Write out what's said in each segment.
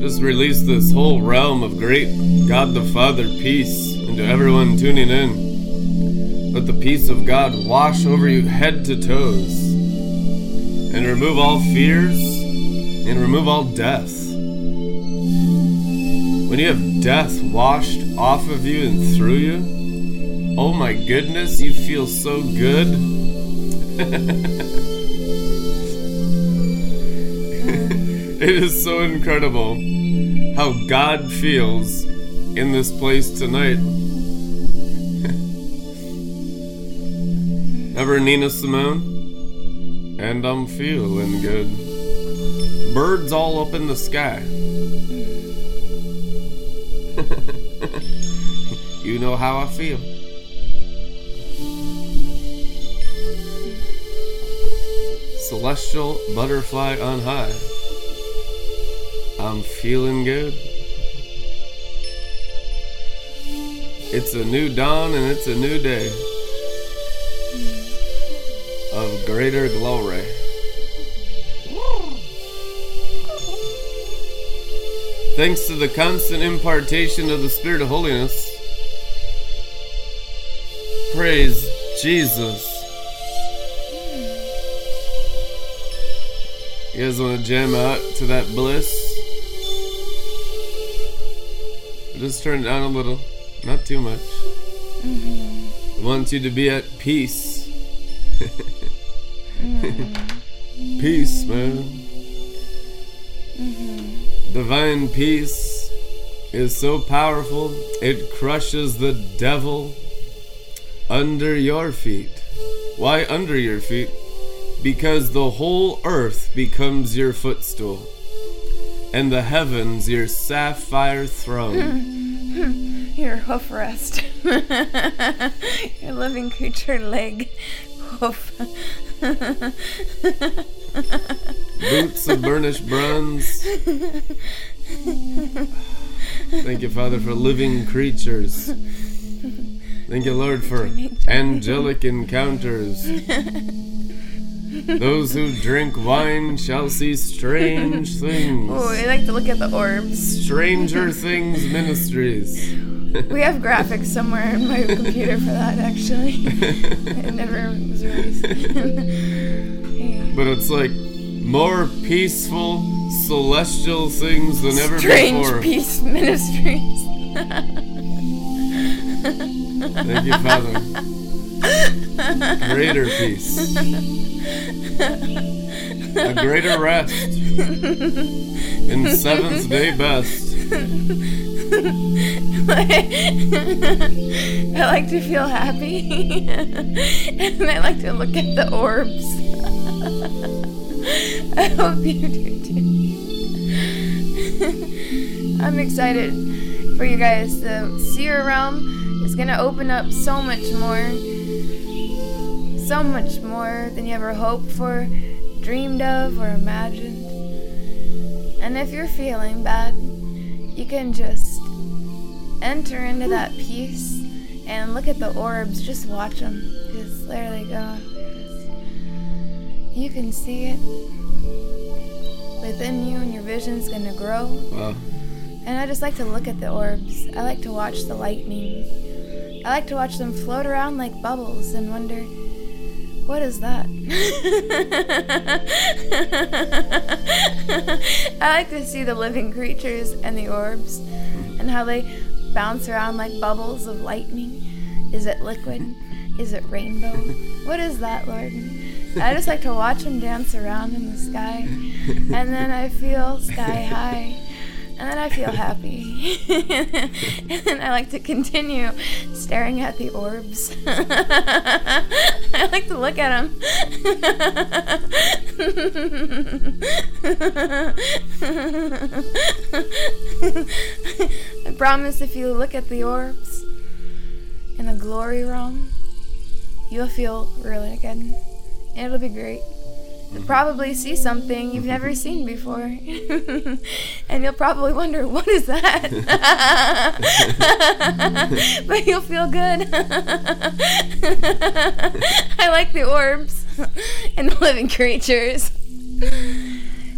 just release this whole realm of great God the Father peace into everyone tuning in. Let the peace of God wash over you head to toes and remove all fears and remove all death. When you have death washed off of you and through you, oh my goodness, you feel so good. it is so incredible how God feels in this place tonight. Ever Nina Simone? And I'm feeling good. Birds all up in the sky. you know how I feel. Celestial butterfly on high. I'm feeling good. It's a new dawn and it's a new day of greater glory. Thanks to the constant impartation of the Spirit of holiness. Praise Jesus. You guys want to jam out to that bliss? Just turn it down a little, not too much. Mm-hmm. I want you to be at peace. Mm-hmm. Peace, man. Mm-hmm. Divine peace is so powerful, it crushes the devil under your feet. Why under your feet? Because the whole earth becomes your footstool, and the heavens your sapphire throne. Hmm. Hmm. Your hoof rest. Your living creature leg. Hoof. Boots of burnished bronze. Thank you, Father, for living creatures. Thank you, Lord, for angelic encounters. Those who drink wine shall see strange things. Oh, I like to look at the orbs. Stranger Things Ministries. We have graphics somewhere in my computer for that, actually. it never was released. Yeah. But it's like more peaceful, celestial things than ever Strange before. Peace Ministries. Thank you, Father. Greater peace. A greater rest. In seventh day best. I like to feel happy. and I like to look at the orbs. I hope you do too. I'm excited for you guys. The seer realm is going to open up so much more. So much more than you ever hoped for, dreamed of, or imagined. And if you're feeling bad, you can just enter into that peace and look at the orbs. Just watch them. Just there they go. You can see it within you, and your vision's gonna grow. Wow. And I just like to look at the orbs. I like to watch the lightning. I like to watch them float around like bubbles and wonder, what is that? I like to see the living creatures and the orbs and how they bounce around like bubbles of lightning. Is it liquid? Is it rainbow? What is that, Lord? I just like to watch them dance around in the sky. And then I feel sky high. And then I feel happy. and then I like to continue staring at the orbs. I like to look at them. I promise if you look at the orbs in the glory realm, you'll feel really good. It'll be great. You'll probably see something you've never seen before. and you'll probably wonder, what is that? but you'll feel good. I like the orbs and the living creatures.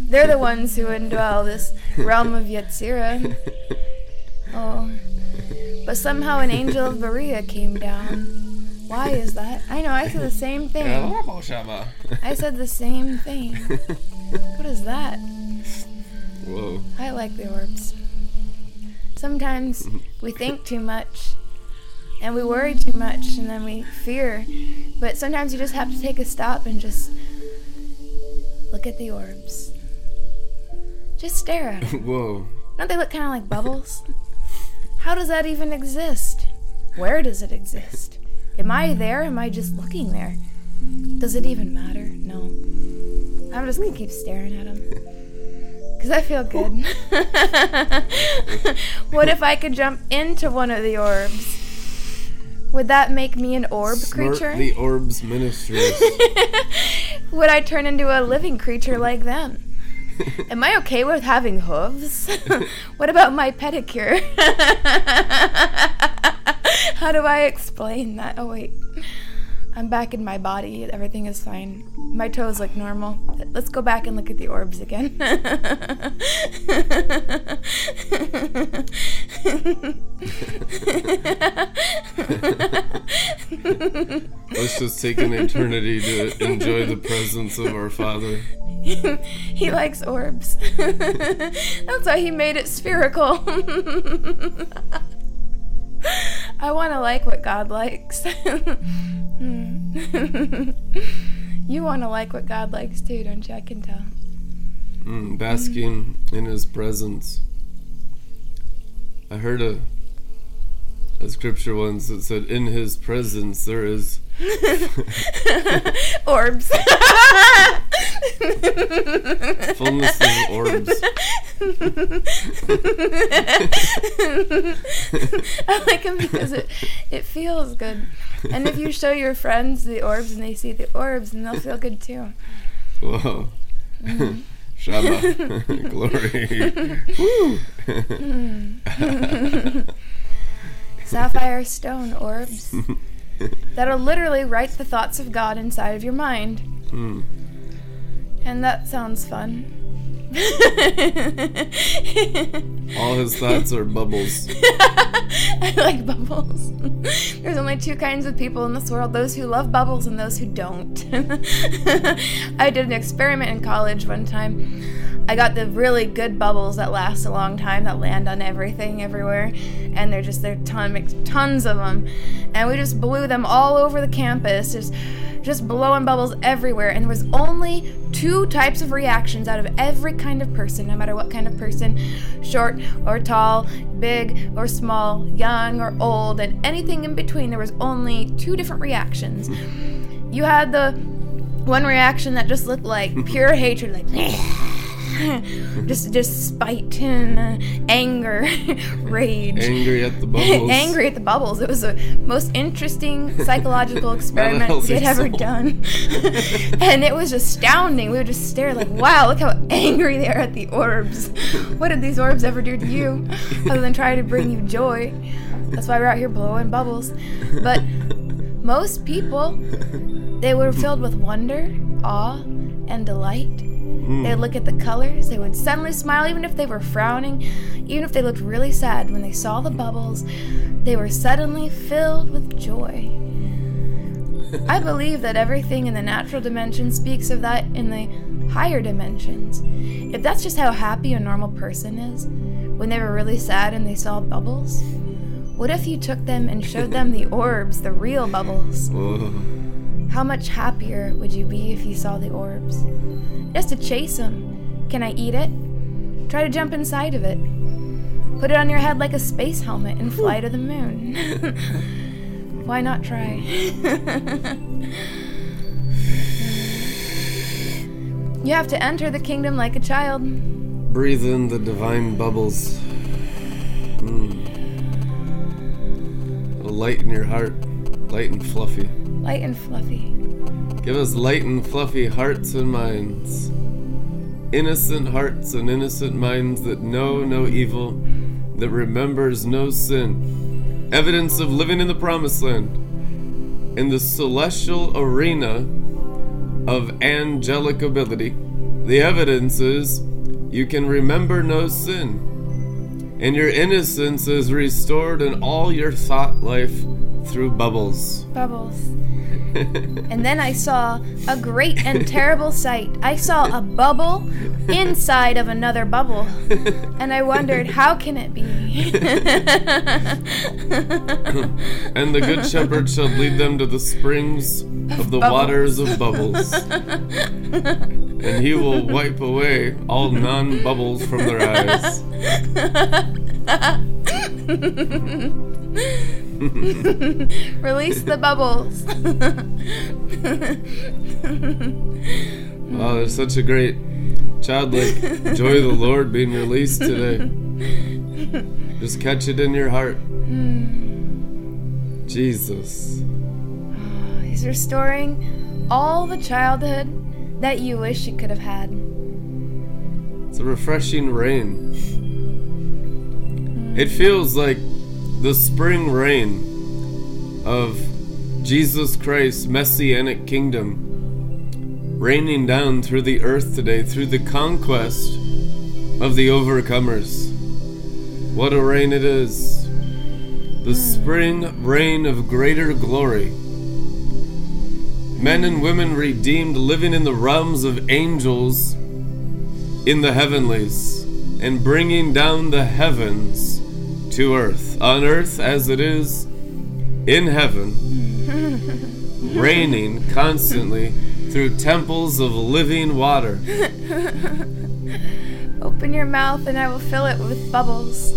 They're the ones who indwell this realm of Yetzira. Oh. But somehow an angel of Beriah came down. Why is that? I know, I said the same thing. I said the same thing. What is that? Whoa. I like the orbs. Sometimes we think too much and we worry too much and then we fear. But sometimes you just have to take a stop and just look at the orbs. Just stare at them. Whoa. Don't they look kind of like bubbles? How does that even exist? Where does it exist? Am I there? Am I just looking there? Does it even matter? No. I'm just gonna keep staring at him. Because I feel good. what if I could jump into one of the orbs? Would that make me an orb Smart creature? the Orbs Ministries. Would I turn into a living creature like them? Am I okay with having hooves? what about my pedicure? How do I explain that? Oh, wait. I'm back in my body. Everything is fine. My toes look normal. Let's go back and look at the orbs again. Let's just take an eternity to enjoy the presence of our Father. he likes orbs. That's why he made it spherical. I want to like what God likes. Hmm. you want to like what God likes too, don't you? I can tell. Mm, basking in His presence. I heard a a scripture once that said, "In His presence there is." Orbs. Fullness of orbs. I like them because it it feels good. And if you show your friends the orbs and they see the orbs, then they'll feel good too. Whoa. Mm-hmm. Shama. Glory. Woo. Mm-hmm. Sapphire stone orbs that'll literally write the thoughts of God inside of your mind. Hmm. And that sounds fun. All his thoughts are bubbles. I like bubbles. There's only two kinds of people in this world those who love bubbles and those who don't. I did an experiment in college one time. I got the really good bubbles that last a long time that land on everything everywhere. And they're just, they're ton, tons of them. And we just blew them all over the campus. Just just blowing bubbles everywhere and there was only two types of reactions out of every kind of person no matter what kind of person short or tall big or small young or old and anything in between there was only two different reactions you had the one reaction that just looked like pure hatred like just just spite and uh, anger rage Angry at the bubbles. angry at the bubbles. It was the most interesting psychological experiment we had ever soul. done. and it was astounding. We would just stare like, wow, look how angry they are at the orbs. What did these orbs ever do to you? Other than try to bring you joy. That's why we're out here blowing bubbles. But most people, they were filled with wonder, awe, and delight. Mm. They'd look at the colors, they would suddenly smile even if they were frowning, even if they looked really sad when they saw the bubbles, they were suddenly filled with joy. I believe that everything in the natural dimension speaks of that in the higher dimensions. If that's just how happy a normal person is, when they were really sad and they saw bubbles, what if you took them and showed them the orbs, the real bubbles? Whoa. How much happier would you be if you saw the orbs? Just to chase them. Can I eat it? Try to jump inside of it. Put it on your head like a space helmet and fly to the moon. Why not try? you have to enter the kingdom like a child. Breathe in the divine bubbles. Mm. It'll lighten your heart. Light and fluffy. Light and fluffy. Give us light and fluffy hearts and minds. Innocent hearts and innocent minds that know no evil, that remembers no sin. Evidence of living in the promised land. In the celestial arena of angelic ability, The evidence is you can remember no sin. And your innocence is restored in all your thought life through bubbles. Bubbles. and then I saw a great and terrible sight. I saw a bubble inside of another bubble. And I wondered, how can it be? and the good shepherd shall lead them to the springs of the Bubbles. waters of bubbles. and he will wipe away all non bubbles from their eyes. Release the bubbles. Oh, there's such a great childlike joy of the Lord being released today. Just catch it in your heart. Hmm. Jesus. Ah, he's restoring all the childhood that you wish you could have had. It's a refreshing rain. It feels like the spring rain of Jesus Christ's messianic kingdom raining down through the earth today, through the conquest of the overcomers. What a rain it is! The hmm. spring rain of greater glory. Men and women redeemed living in the realms of angels in the heavenlies and bringing down the heavens to earth, on earth as it is in heaven, raining constantly through temples of living water. Open your mouth and I will fill it with bubbles.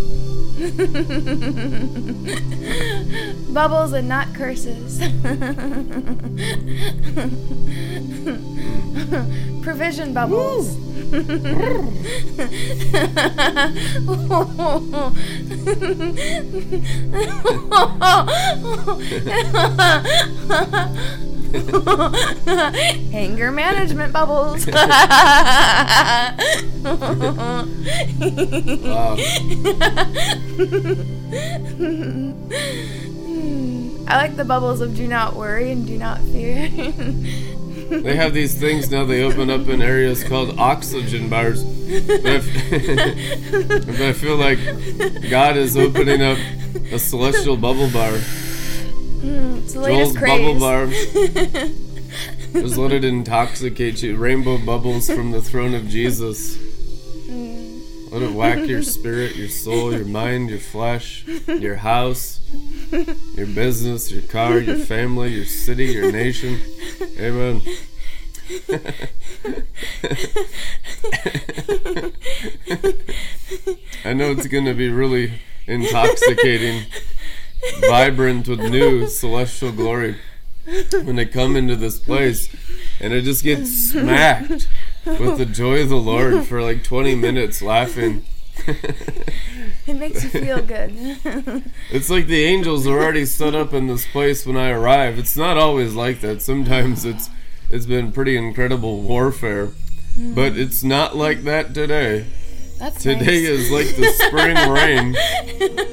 bubbles and not curses. Provision bubbles. Anger management bubbles. I like the bubbles of do not worry and do not fear. They have these things now they open up in areas called oxygen bars. But I, f- but I feel like God is opening up a celestial bubble bar. Mm, it's the latest Joel's bubble craze. bar. Just let it intoxicate you. Rainbow bubbles from the throne of Jesus. Mm. Let it whack your spirit, your soul, your mind, your flesh, your house, your business, your car, your family, your city, your nation. Amen. I know it's going to be really intoxicating, vibrant with new celestial glory when they come into this place and it just gets smacked with the joy of the Lord for like 20 minutes laughing. It makes you feel good. It's like the angels are already set up in this place when I arrive. It's not always like that. Sometimes it's it's been pretty incredible warfare. Mm-hmm. But it's not like that today. That's Today nice. is like the spring rain.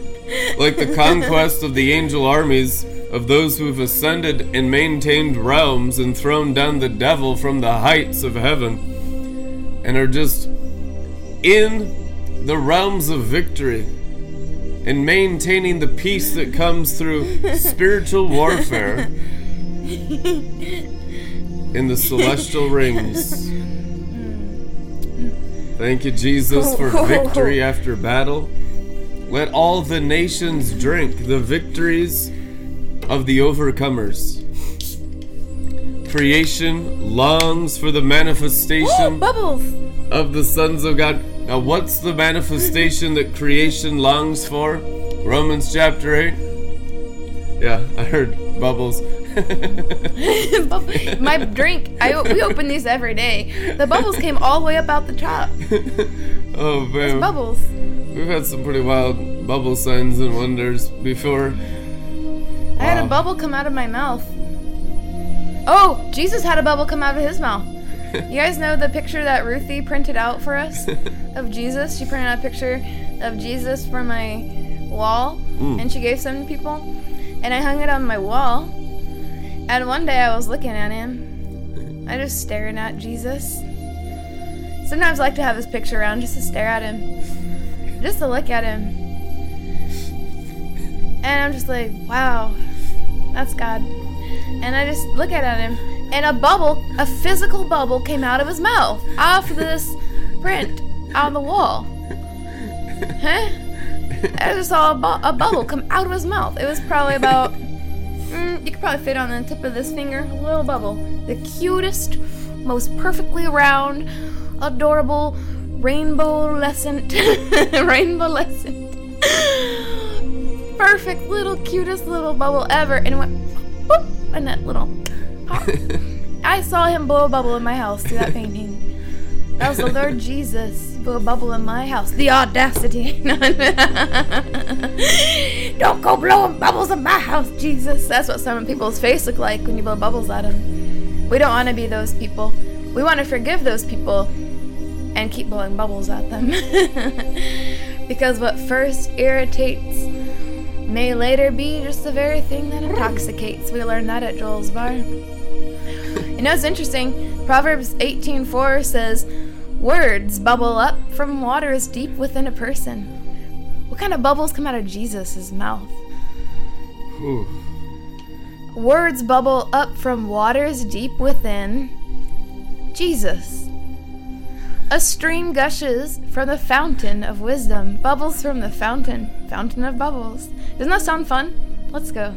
Like the conquest of the angel armies of those who have ascended and maintained realms and thrown down the devil from the heights of heaven and are just in the realms of victory and maintaining the peace that comes through spiritual warfare in the celestial rings. Thank you, Jesus, for victory after battle. Let all the nations drink the victories of the overcomers. Creation longs for the Ooh, manifestation bubbles. of the sons of God. Now, what's the manifestation that creation longs for? Romans chapter 8. Yeah, I heard bubbles. My drink. I we open these every day. The bubbles came all the way up out the top. oh, man. Bubbles. We've had some pretty wild bubble signs and wonders before. I had a bubble come out of my mouth. Oh, Jesus had a bubble come out of his mouth. You guys know the picture that Ruthie printed out for us of Jesus? She printed out a picture of Jesus for my wall Mm. and she gave some to people. And I hung it on my wall. And one day I was looking at him. I just staring at Jesus. Sometimes I like to have his picture around just to stare at him, just to look at him. And I'm just like, wow, that's God. And I just look at him, and a bubble, a physical bubble, came out of his mouth off this print on the wall. Huh? I just saw a, bu- a bubble come out of his mouth. It was probably about, mm, you could probably fit on the tip of this finger, a little bubble. The cutest, most perfectly round, adorable, rainbow-lescent, rainbow-lescent, perfect little, cutest little bubble ever. And it went boop, and that little pop. I saw him blow a bubble in my house through that painting. That was the Lord Jesus blew a bubble in my house. The audacity. Don't go blowing bubbles in my house, Jesus. That's what some people's face look like when you blow bubbles at them. We don't want to be those people. We want to forgive those people and keep blowing bubbles at them. because what first irritates may later be just the very thing that intoxicates. We learned that at Joel's bar. You know, it's interesting. Proverbs 18:4 says, "Words bubble up from waters deep within a person." What kind of bubbles come out of Jesus' mouth? Whew. Words bubble up from waters deep within Jesus. A stream gushes from the fountain of wisdom, bubbles from the fountain, fountain of bubbles. Doesn't that sound fun? Let's go.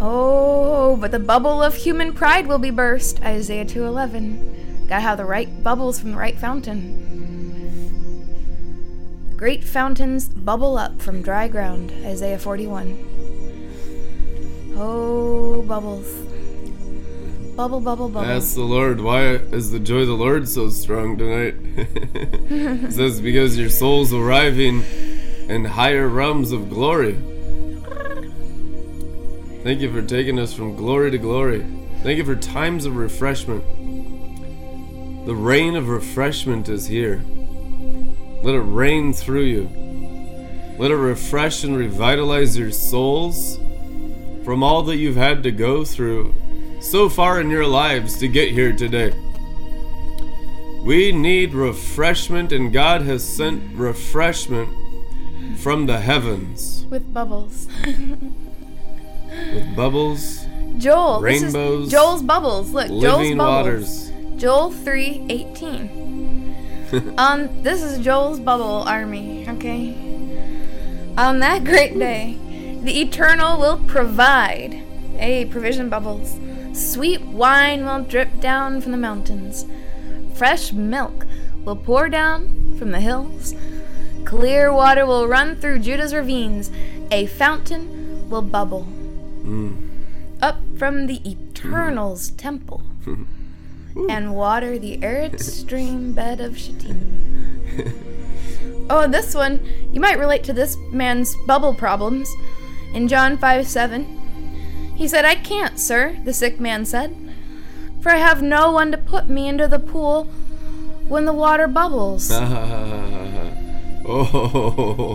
Oh, but the bubble of human pride will be burst, Isaiah 2:11. Gotta have the right bubbles from the right fountain. Great fountains bubble up from dry ground, Isaiah 41. Oh, bubbles. Bubble, bubble, bubble. Ask the Lord, why is the joy of the Lord so strong tonight? it says, because your soul's arriving in higher realms of glory. Thank you for taking us from glory to glory. Thank you for times of refreshment. The rain of refreshment is here. Let it rain through you. Let it refresh and revitalize your souls from all that you've had to go through so far in your lives to get here today. We need refreshment, and God has sent refreshment from the heavens With bubbles. with bubbles, Joel. this is Rainbows, Joel's bubbles. Look, Joel's living bubbles. waters. Joel 3:18. um, this is Joel's bubble army, okay? On that great day, the eternal will provide a provision bubbles. Sweet wine will drip down from the mountains. Fresh milk will pour down from the hills. Clear water will run through Judah's ravines. A fountain will bubble mm. up from the Eternal's temple and water the arid stream bed of Shittim. oh, this one, you might relate to this man's bubble problems. In John 5 7, he said, I can't, sir, the sick man said, for I have no one to put me into the pool when the water bubbles. oh.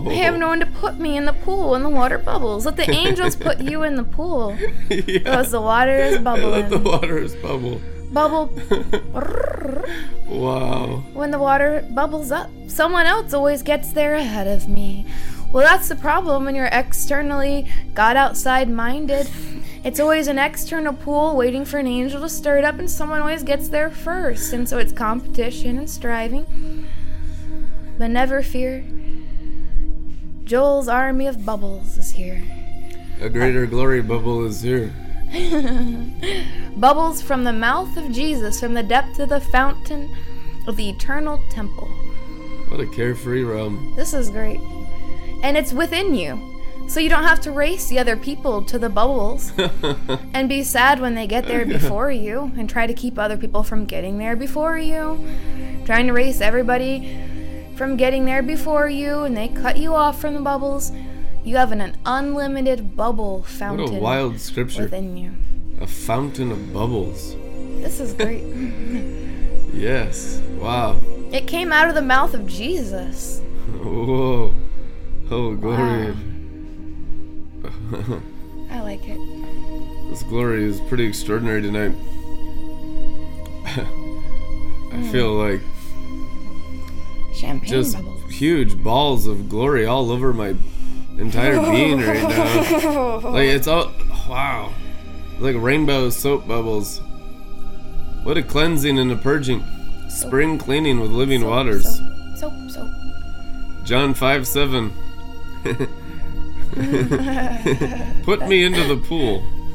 I have no one to put me in the pool when the water bubbles. Let the angels put you in the pool yeah. because the water is bubbling. Let the water is bubble. Bubble. Wow. when the water bubbles up. Someone else always gets there ahead of me. Well, that's the problem when you're externally God outside minded. It's always an external pool waiting for an angel to stir it up, and someone always gets there first. And so it's competition and striving. But never fear. Joel's army of bubbles is here. A greater uh, glory bubble is here. Bubbles from the mouth of Jesus, from the depth of the fountain of the eternal temple. What a carefree realm. This is great. And it's within you. So you don't have to race the other people to the bubbles and be sad when they get there before you and try to keep other people from getting there before you. Trying to race everybody from getting there before you and they cut you off from the bubbles. You have an unlimited bubble fountain. What a wild scripture. within you. A fountain of bubbles. This is great. Yes. Wow. it came out of the mouth of Jesus. Whoa. Oh, glory. I like it. this glory is pretty extraordinary tonight. I hmm. feel like Champagne just bubbles. huge balls of glory all over my entire being right now. Like it's all wow, like rainbow soap bubbles. What a cleansing and a purging, spring cleaning with living Soap, waters. Soap, soap, soap. John five seven. Put me into the pool.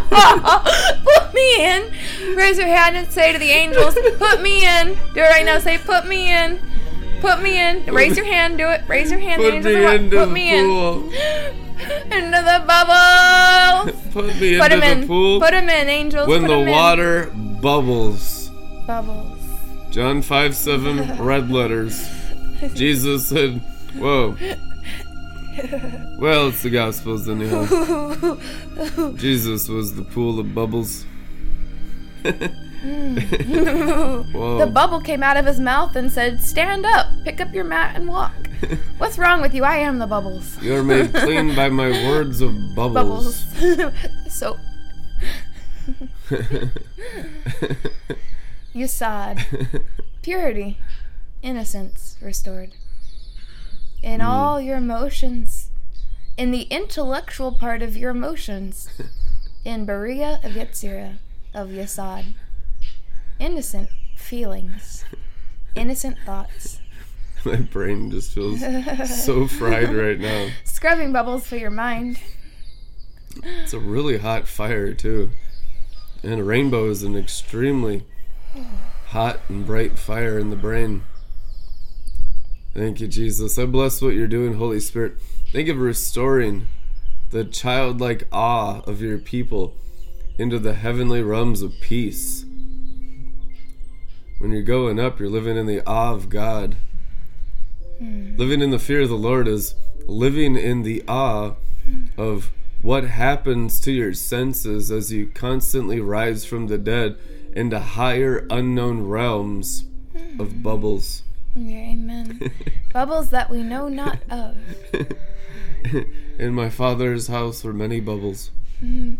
put me in. Raise your hand and say to the angels, put me in. Do it right now. Say, put me in. Put me in. Raise your hand. Do it. Raise your hand. the Put angels me are into Put the me pool. in. Into the bubbles. Put me Put into him the in. pool. Put him in, angels. when put the him in. water bubbles. Bubbles. John 5 7, red letters. Jesus said, Whoa. Well, it's the Gospels, anyhow. Jesus was the pool of bubbles. The bubble came out of his mouth and said, Stand up, pick up your mat, and walk. What's wrong with you? I am the bubbles. You're made clean by my words of bubbles. Bubbles. so, Yesod. Purity. Innocence restored. In mm. all your emotions. In the intellectual part of your emotions. In Beriah of Yetzirah of Yesod. Innocent feelings. Innocent thoughts. my brain just feels so fried right now. Scrubbing bubbles for your mind. It's a really hot fire, too. And a rainbow is an extremely hot and bright fire in the brain. Thank you, Jesus. I bless what you're doing, Holy Spirit. Thank you for restoring the childlike awe of your people into the heavenly realms of peace. When you're going up, you're living in the awe of God. Living in the fear of the Lord is living in the awe of what happens to your senses as you constantly rise from the dead into higher unknown realms of hmm. bubbles. Yeah, amen. bubbles that we know not of. In my father's house were many bubbles. Hmm.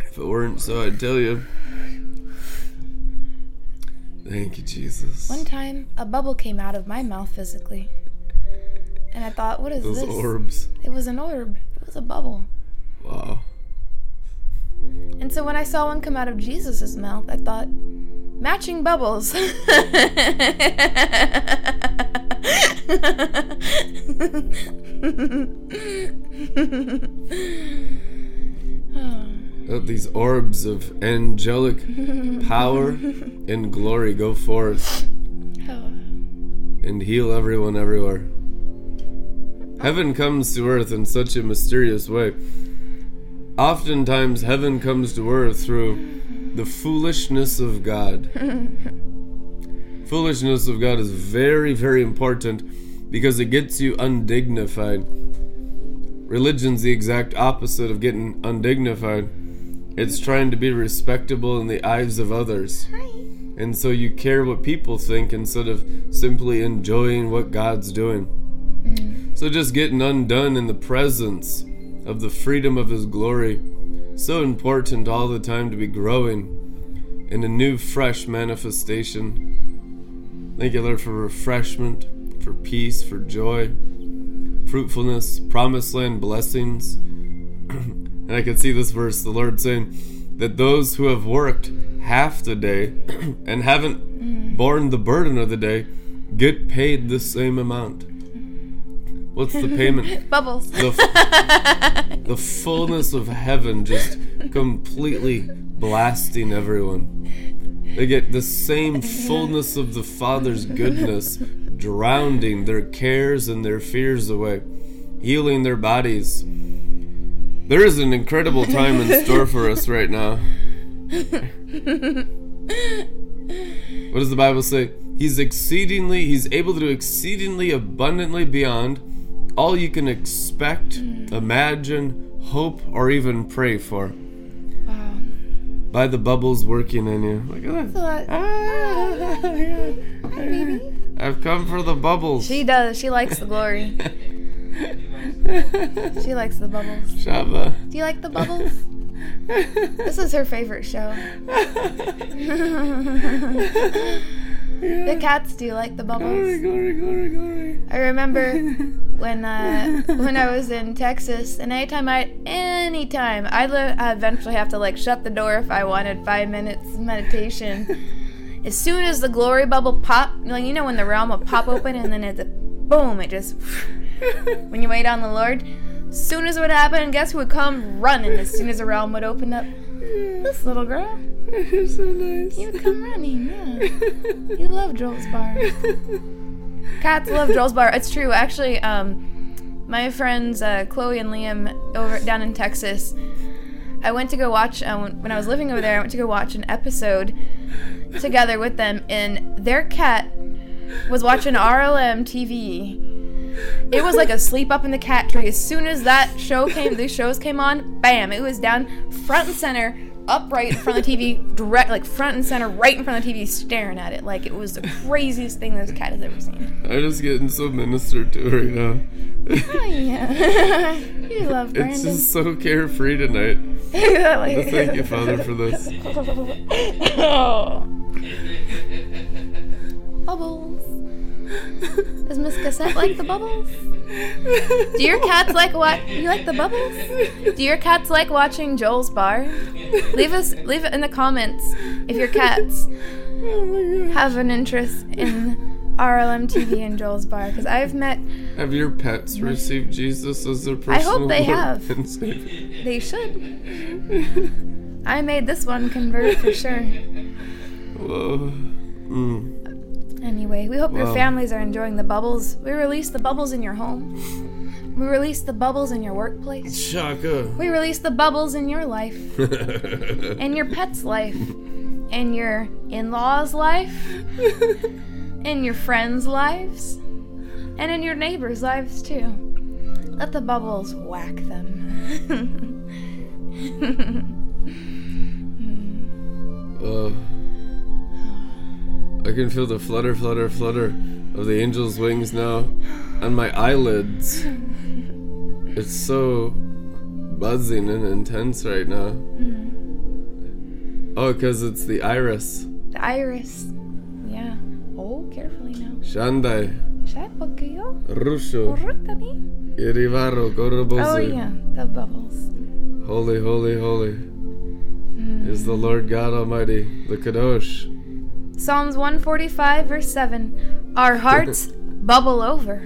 If it weren't so, I'd tell you. Thank you, Jesus. One time, a bubble came out of my mouth physically. And I thought, what is Those this? orbs. It was an orb. It was a bubble. Wow. And so when I saw one come out of Jesus' mouth, I thought, matching bubbles. Let these orbs of angelic power and glory go forth and heal everyone everywhere. Heaven comes to earth in such a mysterious way. Oftentimes, heaven comes to earth through the foolishness of God. foolishness of God is very, very important because it gets you undignified. Religion's the exact opposite of getting undignified. It's trying to be respectable in the eyes of others. And so you care what people think instead of simply enjoying what God's doing. Mm. So just getting undone in the presence of the freedom of His glory. So important all the time to be growing in a new, fresh manifestation. Thank you, Lord, for refreshment, for peace, for joy, fruitfulness, promised land blessings. and I can see this verse, the Lord saying that those who have worked half the day and haven't mm. borne the burden of the day get paid the same amount. What's the payment? bubbles. The, f- the fullness of heaven just completely blasting everyone. They get the same fullness of the Father's goodness, drowning their cares and their fears away, healing their bodies. There is an incredible time in store for us right now. What does the Bible say? He's exceedingly, he's able to do exceedingly abundantly beyond all you can expect, imagine, hope, or even pray for. wow. By the bubbles working in you. Look at that. Ah, yeah. I've come for the bubbles. She does. She likes the glory. She likes the bubbles. Shava. Do you like the bubbles? This is her favorite show. The cats do you like the bubbles. glory, glory, glory. Glory. I remember when uh, when I was in Texas, and anytime I anytime I li- I eventually have to like shut the door if I wanted five minutes meditation. As soon as the glory bubble pop, like you know when the realm will pop open and then it's a boom, it just when you wait on the Lord. Soon as it would happen, guess who would come running as soon as the realm would open up? This little girl. You're so nice. You would come running, yeah. You love Joel's Bar. Cats love Joel's Bar. It's true. Actually, um, my friends uh, Chloe and Liam over down in Texas. I went to go watch uh, when, when I was living over there. I went to go watch an episode together with them, and their cat was watching RLM TV. It was like a sleep up in the cat tree. As soon as that show came, these shows came on, bam! It was down front and center, upright in front of the TV, direct, like front and center, right in front of the TV, staring at it. Like it was the craziest thing this cat has ever seen. I'm just getting so ministered to right now. Oh yeah, you love Brandon. It's just so carefree tonight. Like- Thank you, Father, for this. oh. Bubbles. Does Miss Cassette like the bubbles? Do your cats like what? You like the bubbles? Do your cats like watching Joel's Bar? Leave us leave it in the comments if your cats Oh have an interest in RLM TV and Joel's Bar because I've met Have your pets received Jesus as their I personal hope they have. They should. I made this one convert for sure. Whoa. Mm. Anyway, we hope your families are enjoying the bubbles. We release the bubbles in your home. We release the bubbles in your workplace. Shaka. We release the bubbles in your life, in your pet's life, in your in law's life, in your friends' lives, and in your neighbors' lives too. Let the bubbles whack them. Uh, I can feel the flutter, flutter, flutter of the angel's wings now on my eyelids. It's so buzzing and intense right now. Mm-hmm. Oh, because it's the iris. the iris. Yeah. Oh, carefully now. Shandai, Shapokuyo. Rusho, Urutani. Irivaro, Gorobozu. Oh yeah, the bubbles. Holy, holy, holy mm. is the Lord God Almighty, the Kadosh. Psalms 145, verse 7. Our hearts bubble over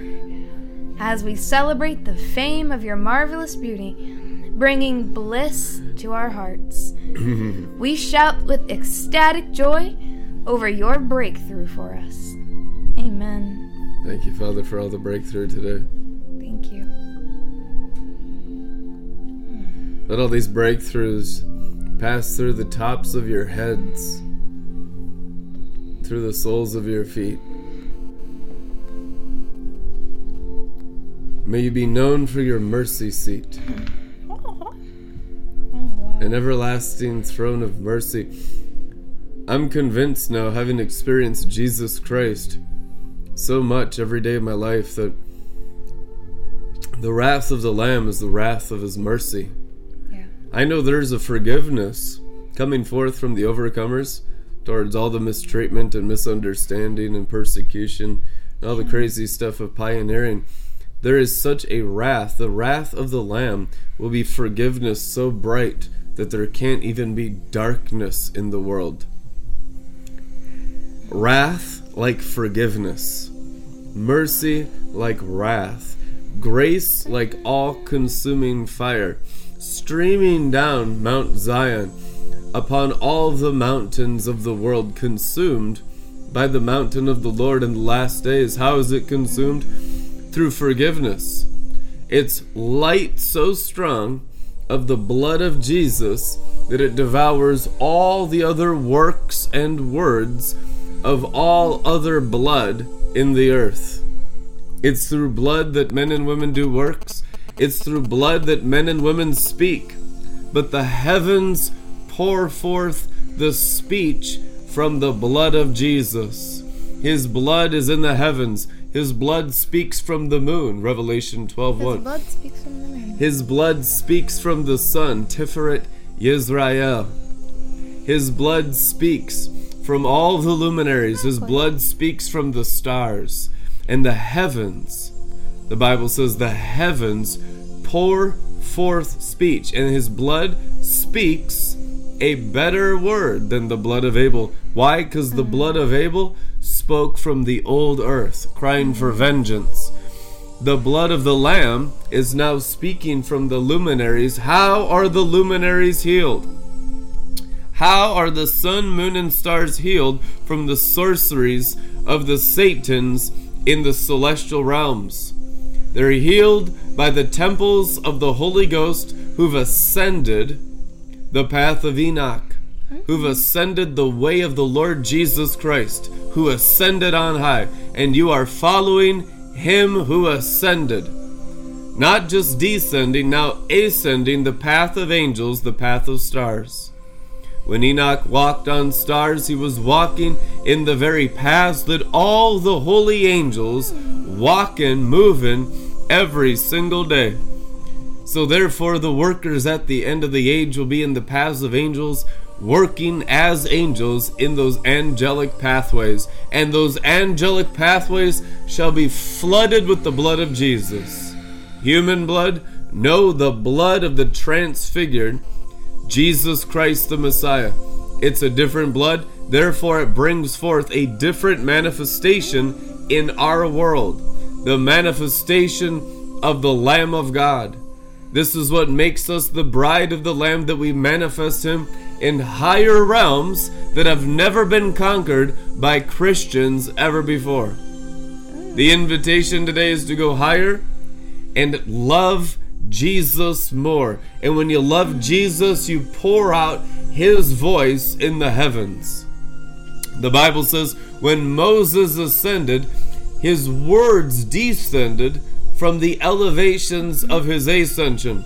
as we celebrate the fame of your marvelous beauty, bringing bliss to our hearts. we shout with ecstatic joy over your breakthrough for us. Amen. Thank you, Father, for all the breakthrough today. Thank you. Let all these breakthroughs pass through the tops of your heads, through the soles of your feet. May you be known for your mercy seat, Oh, wow. an everlasting throne of mercy. I'm convinced now, having experienced Jesus Christ so much every day of my life, that the wrath of the Lamb is the wrath of his mercy. Yeah. I know there's a forgiveness coming forth from the overcomers towards all the mistreatment and misunderstanding and persecution and all the crazy stuff of pioneering. There is such a wrath. The wrath of the Lamb will be forgiveness so bright that there can't even be darkness in the world. Wrath like forgiveness, mercy like wrath, grace like all consuming fire, streaming down Mount Zion upon all the mountains of the world, consumed by the mountain of the Lord in the last days. How is it consumed? Through forgiveness. It's light so strong of the blood of Jesus that it devours all the other works and words of all other blood in the earth. It's through blood that men and women do works. It's through blood that men and women speak. But the heavens pour forth the speech from the blood of Jesus. His blood is in the heavens. His blood speaks from the moon, Revelation 12 His 1. blood speaks from the moon. His blood speaks from the sun, Tiferet Yisrael. His blood speaks from all the luminaries. His blood speaks from the stars and the heavens. The Bible says the heavens pour forth speech, and his blood speaks a better word than the blood of Abel. Why? Because the mm. blood of Abel spoke from the old earth, crying for mm. vengeance. The blood of the Lamb is now speaking from the luminaries. How are the luminaries healed? How are the sun, moon, and stars healed from the sorceries of the Satans in the celestial realms? They're healed by the temples of the Holy Ghost who've ascended the path of Enoch, who've ascended the way of the Lord Jesus Christ, who ascended on high, and you are following him who ascended. Not just descending, now ascending the path of angels, the path of stars. When Enoch walked on stars, he was walking in the very paths that all the holy angels walk in, moving every single day. So, therefore, the workers at the end of the age will be in the paths of angels, working as angels in those angelic pathways. And those angelic pathways shall be flooded with the blood of Jesus. Human blood? No, the blood of the transfigured Jesus Christ the Messiah. It's a different blood, therefore, it brings forth a different manifestation in our world the manifestation of the Lamb of God. This is what makes us the bride of the Lamb that we manifest Him in higher realms that have never been conquered by Christians ever before. The invitation today is to go higher and love Jesus more. And when you love Jesus, you pour out His voice in the heavens. The Bible says when Moses ascended, his words descended from the elevations of his ascension.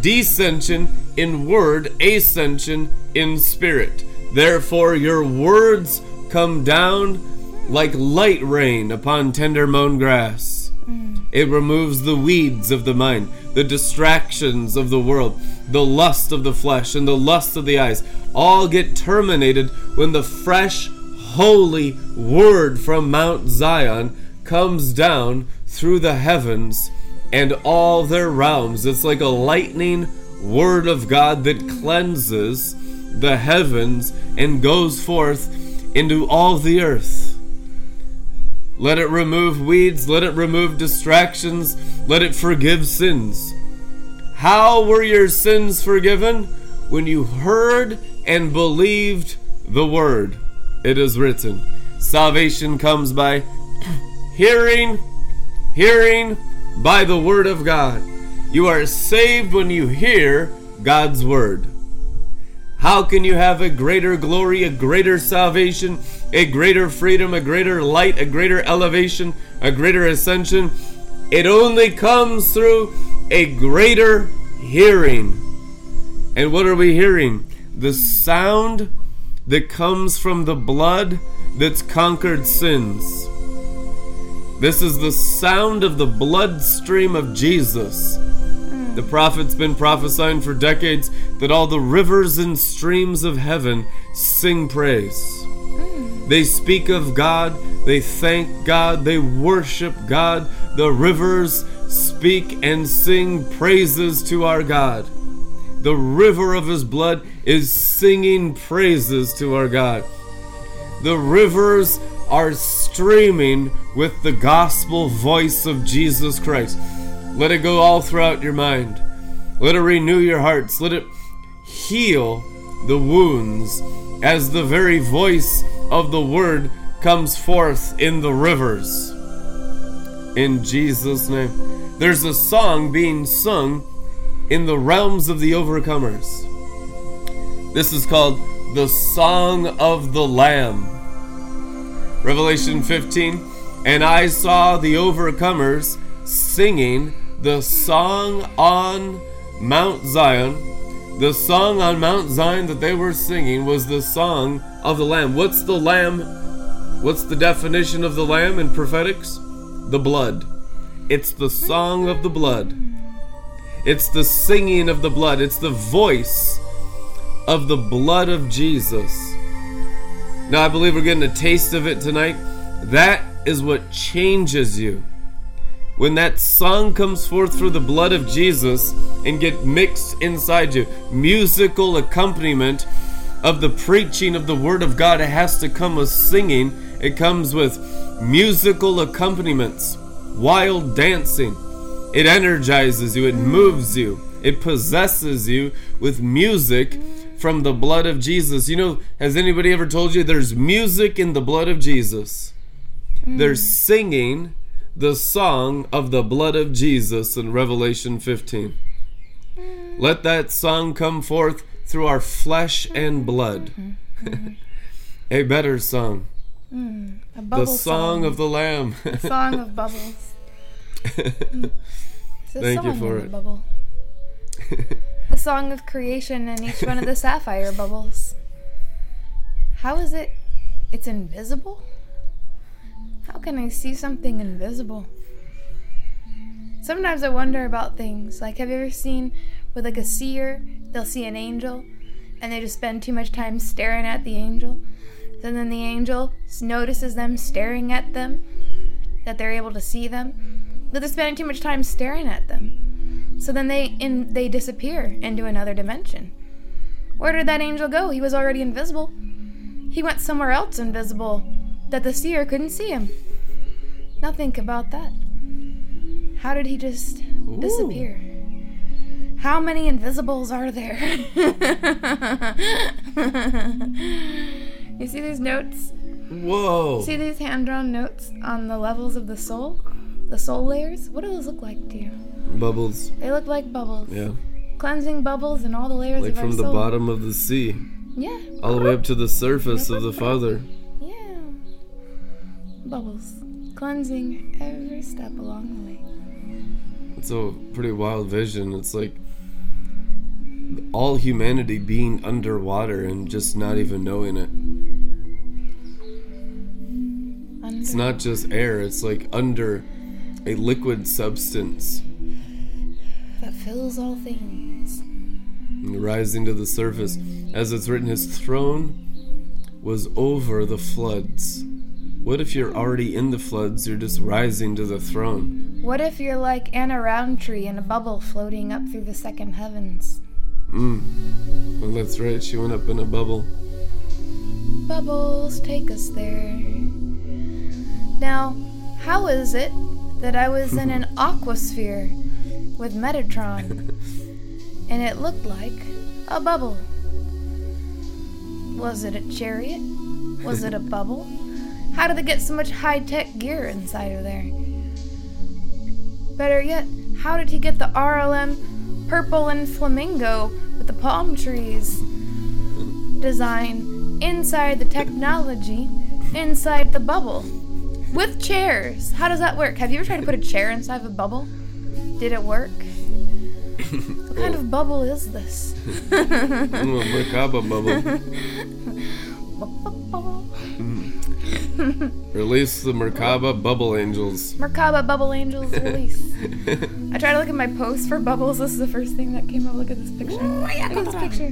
Descension in word, ascension in spirit. Therefore, your words come down like light rain upon tender mown grass. Mm. It removes the weeds of the mind, the distractions of the world, the lust of the flesh, and the lust of the eyes. All get terminated when the fresh, holy word from Mount Zion comes down through the heavens and all their realms. It's like a lightning word of God that cleanses the heavens and goes forth into all the earth. Let it remove weeds, let it remove distractions, let it forgive sins. How were your sins forgiven? When you heard and believed the word. It is written. Salvation comes by hearing, hearing by the word of God. You are saved when you hear God's word. How can you have a greater glory, a greater salvation, a greater freedom, a greater light, a greater elevation, a greater ascension? It only comes through a greater hearing. And what are we hearing? The sound that comes from the blood that's conquered sins. This is the sound of the bloodstream of Jesus. The prophet's been prophesying for decades that all the rivers and streams of heaven sing praise. They speak of God, they thank God, they worship God. The rivers speak and sing praises to our God. The river of his blood is singing praises to our God. The rivers are streaming with the gospel voice of Jesus Christ. Let it go all throughout your mind. Let it renew your hearts. Let it heal the wounds as the very voice of the word comes forth in the rivers. In Jesus' name. There's a song being sung in the realms of the overcomers. This is called the Song of the Lamb. Revelation 15 And I saw the overcomers singing the song on Mount Zion. The song on Mount Zion that they were singing was the song of the Lamb. What's the Lamb? What's the definition of the Lamb in prophetics? the blood. It's the song of the blood. It's the singing of the blood. It's the voice of the blood of Jesus. Now, I believe we're getting a taste of it tonight. That is what changes you. When that song comes forth through the blood of Jesus and get mixed inside you, musical accompaniment of the preaching of the Word of God, it has to come with singing. It comes with musical accompaniments, wild dancing. It energizes you, it moves you, it possesses you with music from the blood of Jesus. You know, has anybody ever told you there's music in the blood of Jesus? Hmm. They're singing the song of the blood of Jesus in Revelation 15. Hmm. Let that song come forth through our flesh and blood. Hmm. a better song. A The bubble song of the Lamb. song of bubbles. It's Thank you for it. the song of creation in each one of the sapphire bubbles. How is it? It's invisible? How can I see something invisible? Sometimes I wonder about things. Like, have you ever seen with like a seer, they'll see an angel and they just spend too much time staring at the angel? And then the angel notices them staring at them, that they're able to see them, but they're spending too much time staring at them. So then they in they disappear into another dimension. Where did that angel go? He was already invisible. He went somewhere else invisible that the seer couldn't see him. Now think about that. How did he just disappear? How many invisibles are there? you see these notes? Whoa. See these hand drawn notes on the levels of the soul? The soul layers? What do those look like to you? Bubbles. They look like bubbles. Yeah. Cleansing bubbles and all the layers Like from the soul. bottom of the sea Yeah. all the way up to the surface of the Father. Yeah. Bubbles. Cleansing every step along the way. It's a pretty wild vision. It's like all humanity being underwater and just not even knowing it. Under It's not just air, it's like under a liquid substance that fills all things. and rising to the surface. As it's written, his throne was over the floods. What if you're already in the floods? You're just rising to the throne. What if you're like Anna Rountree in a bubble floating up through the second heavens? Mm. Well, that's right. She went up in a bubble. Bubbles, take us there. Now, how is it that I was in an aquasphere with Metatron and it looked like a bubble? Was it a chariot? Was it a bubble? How did they get so much high tech gear inside of there? Better yet, how did he get the RLM purple and flamingo with the palm trees design inside the technology inside the bubble with chairs? How does that work? Have you ever tried to put a chair inside of a bubble? Did it work? What kind of bubble is this? Ooh, a Merkaba bubble. Release the Merkaba bubble angels. Merkaba Bubble Angels release. I tried to look at my post for bubbles. This is the first thing that came up. Look at this picture. Look at this picture.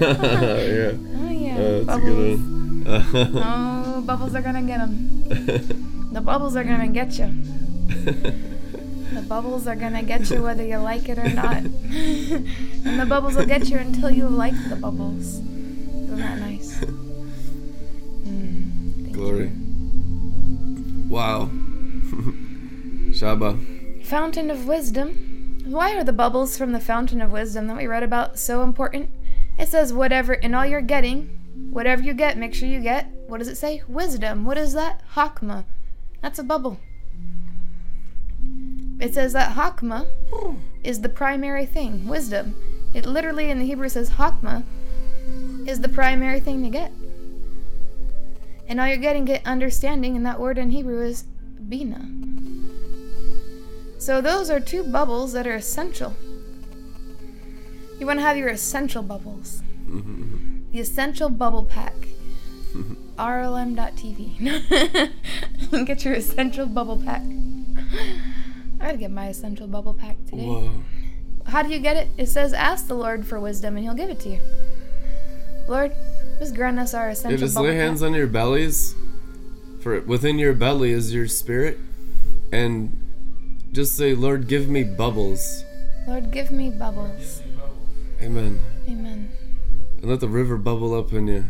yeah, Oh yeah, uh, that's a good one. Oh, bubbles are gonna get them. The bubbles are gonna get you. The bubbles are gonna get you whether you like it or not. and the bubbles will get you until you like the bubbles. Isn't that nice? Mm, Glory. Wow. Shaba. Fountain of Wisdom. Why are the bubbles from the Fountain of Wisdom that we read about so important? It says, whatever, in all you're getting, whatever you get, make sure you get, what does it say? Wisdom. What is that? Chokmah. That's a bubble. It says that Chokmah is the primary thing, wisdom. It literally in the Hebrew says Chokmah is the primary thing to get. And all you're getting get understanding, and that word in Hebrew is Binah. So those are two bubbles that are essential. You want to have your essential bubbles. Mm-hmm, mm-hmm. The essential bubble pack. RLM.tv. get your essential bubble pack. I gotta get my essential bubble pack today. Whoa. How do you get it? It says, "Ask the Lord for wisdom, and He'll give it to you." Lord, just grant us our essential. Yeah, just lay hands pack. on your bellies. For within your belly is your spirit, and just say, "Lord, give me bubbles." Lord, give me bubbles. Amen. Amen. And let the river bubble up in you.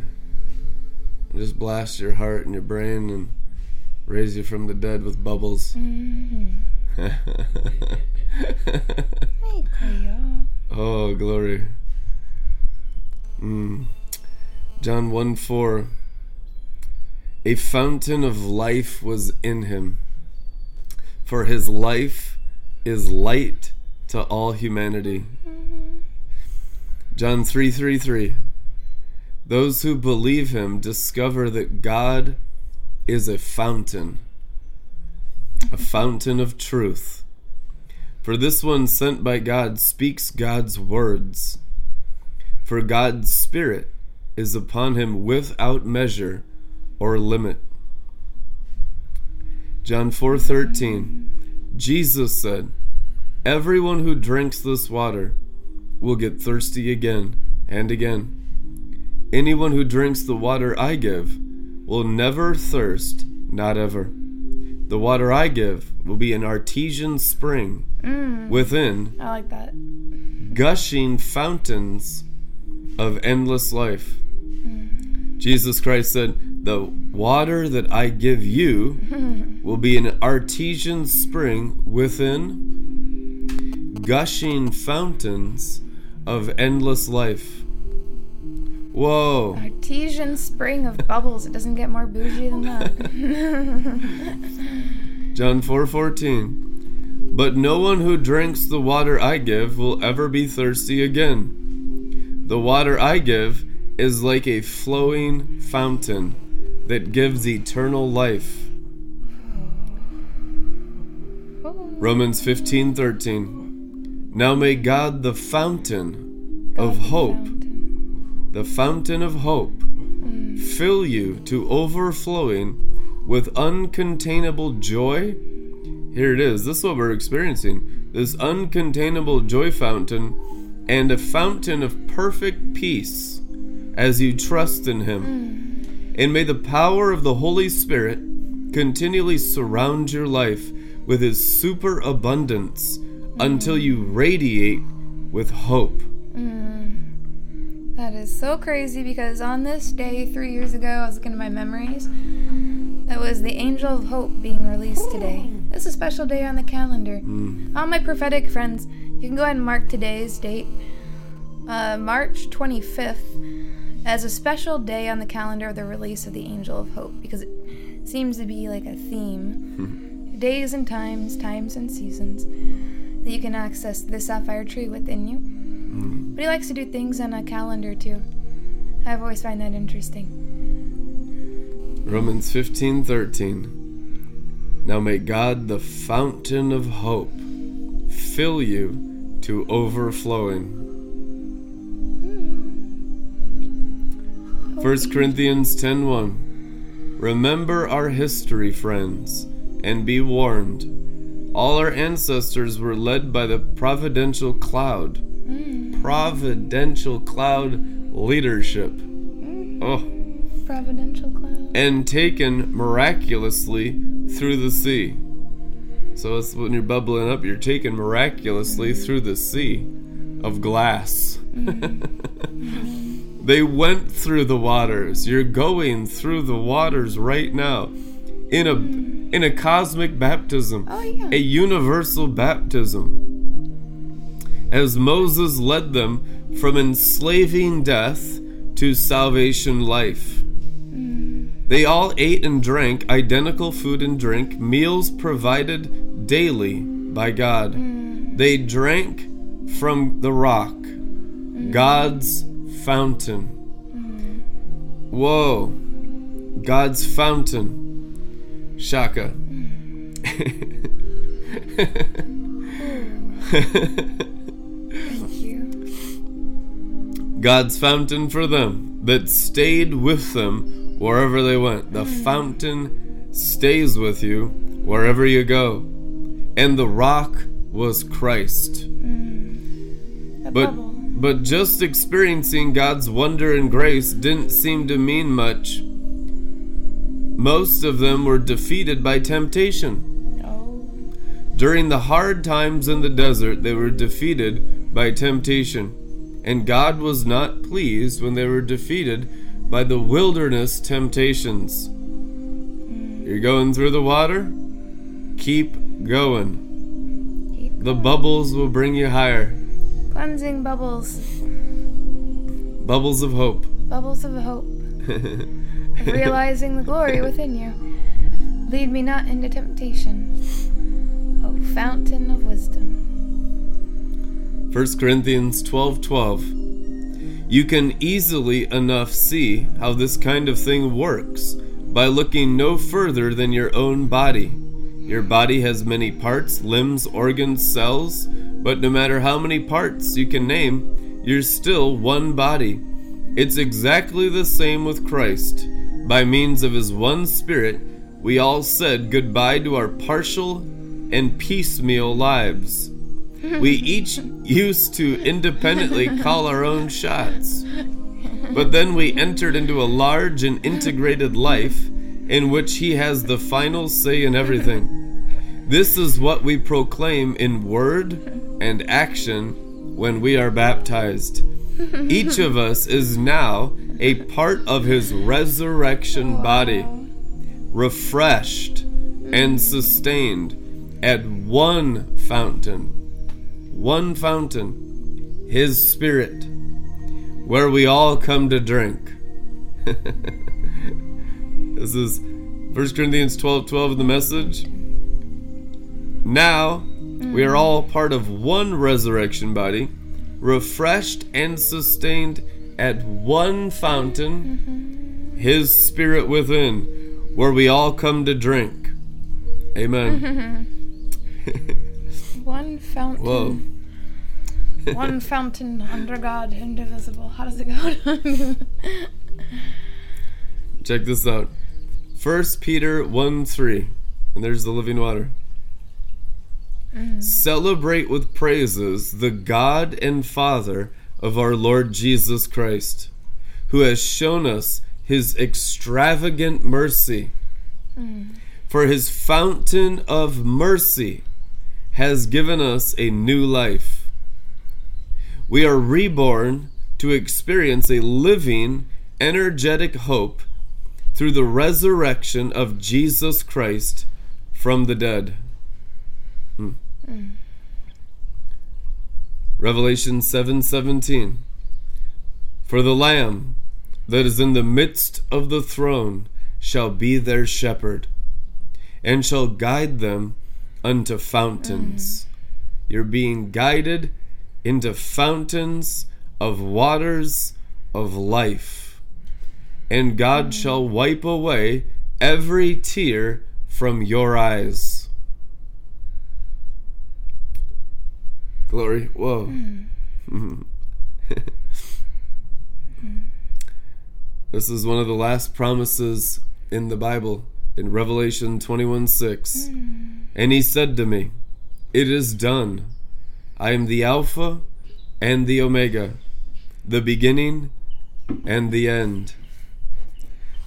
And just blast your heart and your brain and raise you from the dead with bubbles. Mhm. Oh, glory. Mm. John 1 4. A fountain of life was in him, for his life is light to all humanity. John 3:33 Those who believe him discover that God is a fountain a fountain of truth. For this one sent by God speaks God's words. For God's spirit is upon him without measure or limit. John 4:13 Jesus said Everyone who drinks this water will get thirsty again and again. Anyone who drinks the water I give will never thirst, not ever. The water I give will be an artesian spring Mm, within I like that. gushing fountains of endless life. Jesus Christ said, The water that I give you will be an artesian spring within gushing fountains of endless life. Whoa. Artesian spring of bubbles. It doesn't get more bougie than that. John 4:14 But no one who drinks the water I give will ever be thirsty again. The water I give is like a flowing fountain that gives eternal life. Oh. Romans 15:13 Now may God the fountain of hope, the fountain of hope, fill you to overflowing with uncontainable joy. Here it is. This is what we're experiencing. This uncontainable joy fountain and a fountain of perfect peace as you trust in Him. And may the power of the Holy Spirit continually surround your life with His superabundance until you radiate with hope. That is so crazy because on this day, three years ago, I was looking at my memories. It was the Angel of Hope being released today. It's a special day on the calendar. All my prophetic friends, you can go ahead and mark today's date, uh, March 25th, as a special day on the calendar of the release of the Angel of Hope because it seems to be like a theme. Days and times, times and seasons that you can access the sapphire tree within you. Mm-hmm. But he likes to do things on a calendar too. I've always find that interesting. Romans 15:13 Now may God the fountain of hope fill you to overflowing. 1 Corinthians 10:1 Remember our history, friends, and be warned. All our ancestors were led by the providential cloud. Mm. Providential cloud leadership. Mm. Oh Providential cloud. and taken miraculously through the sea. So it's when you're bubbling up, you're taken miraculously through the sea of glass. Mm. they went through the waters. You're going through the waters right now in a in a cosmic baptism, Oh yeah. a universal baptism. As Moses led them from enslaving death to salvation life. Hmm. They all ate and drank identical food and drink, meals provided daily by God. Hmm. They drank from the rock, hmm. God's fountain. Whoa, God's fountain. Shaka. Thank you. God's fountain for them that stayed with them wherever they went. The mm. fountain stays with you wherever you go. And the rock was Christ. Mm. The But bubble. but just experiencing God's wonder and grace didn't seem to mean much. Most of them were defeated by temptation. Oh. During the hard times in the desert, they were defeated by temptation. And God was not pleased when they were defeated by the wilderness temptations. You're going through the water? Keep going. Keep The bubbles will bring you higher. cleansing bubbles. Bubbles of hope. Bubbles of hope. Realizing the glory within you. Lead me not into temptation. O fountain of wisdom. 1 Corinthians 12:12 You can easily enough see how this kind of thing works by looking no further than your own body. Your body has many parts, limbs, organs, cells, but no matter how many parts you can name, you're still one body. It's exactly the same with Christ. By means of his one spirit, we all said goodbye to our partial and piecemeal lives. We each used to independently call our own shots. But then we entered into a large and integrated life in which He has the final say in everything. This is what we proclaim in word and action when we are baptized. Each of us is now a part of His resurrection body, refreshed and sustained at one fountain one fountain, His Spirit, where we all come to drink. this is 1 Corinthians 12 12 in the message. Now we are mm. all part of one resurrection body, refreshed and sustained at one fountain, His Spirit within, where we all come to drink. Amen. One fountain. Whoa. One fountain under God, indivisible. How does it go? Check this out. 1 Peter 1 3. And there's the living water. Celebrate with praises the God and Father of our Lord Jesus Christ, who has shown us his extravagant mercy. For his fountain of mercy has given us a new life. We are reborn to experience a living, energetic hope through the resurrection of Jesus Christ from the dead. Hmm. Revelation 7:17 For the lamb that is in the midst of the throne shall be their shepherd and shall guide them unto fountains. You're being guided into fountains of waters of life. And God shall wipe away every tear from your eyes. Glory. Whoa. this is one of the last promises in the Bible in Revelation 21 6. And he said to me, It is done. I am the Alpha and the Omega, the beginning and the end.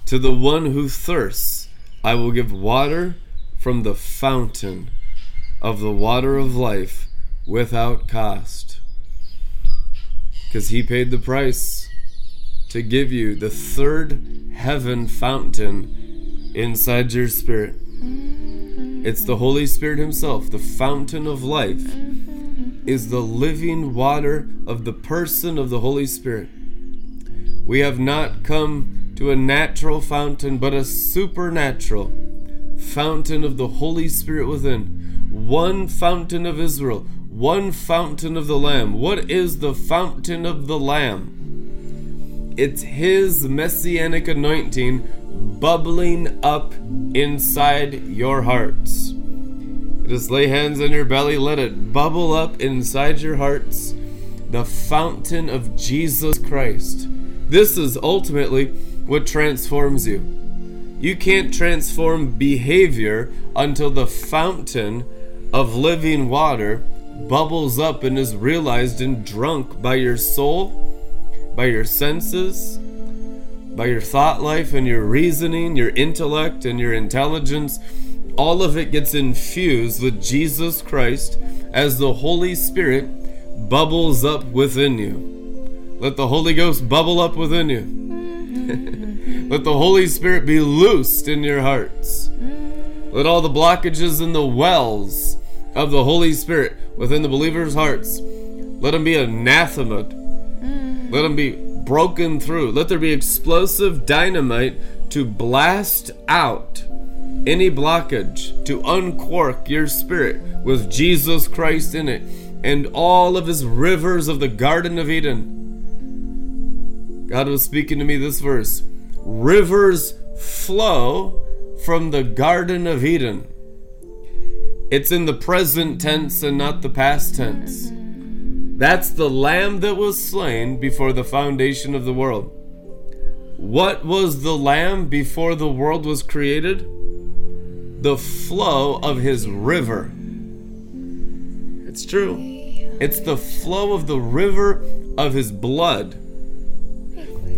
To the one who thirsts, I will give water from the fountain of the water of life without cost. Because he paid the price to give you the third heaven fountain inside your spirit. It's the Holy Spirit Himself, the fountain of life, is the living water of the person of the Holy Spirit. We have not come to a natural fountain, but a supernatural fountain of the Holy Spirit within. One fountain of Israel, one fountain of the Lamb. What is the fountain of the Lamb? It's His messianic anointing bubbling up inside your hearts. Just lay hands on your belly, let it bubble up inside your hearts. The fountain of Jesus Christ, This is ultimately what transforms you. You can't transform behavior until the fountain of living water bubbles up and is realized and drunk by your soul, by your senses, by your thought life and your reasoning, your intellect and your intelligence. All of it gets infused with Jesus Christ as the Holy Spirit bubbles up within you. Let the Holy Ghost bubble up within you. Let the Holy Spirit be loosed in your hearts. Let all the blockages and the wells of the Holy Spirit within the believers' hearts, let them be anathema. Mm. Let them be broken through. Let there be explosive dynamite to blast out any blockage, to uncork your spirit with Jesus Christ in it and all of his rivers of the Garden of Eden. God was speaking to me this verse rivers flow from the Garden of Eden. It's in the present tense and not the past tense. That's the lamb that was slain before the foundation of the world. What was the lamb before the world was created? The flow of his river. It's true. It's the flow of the river of his blood.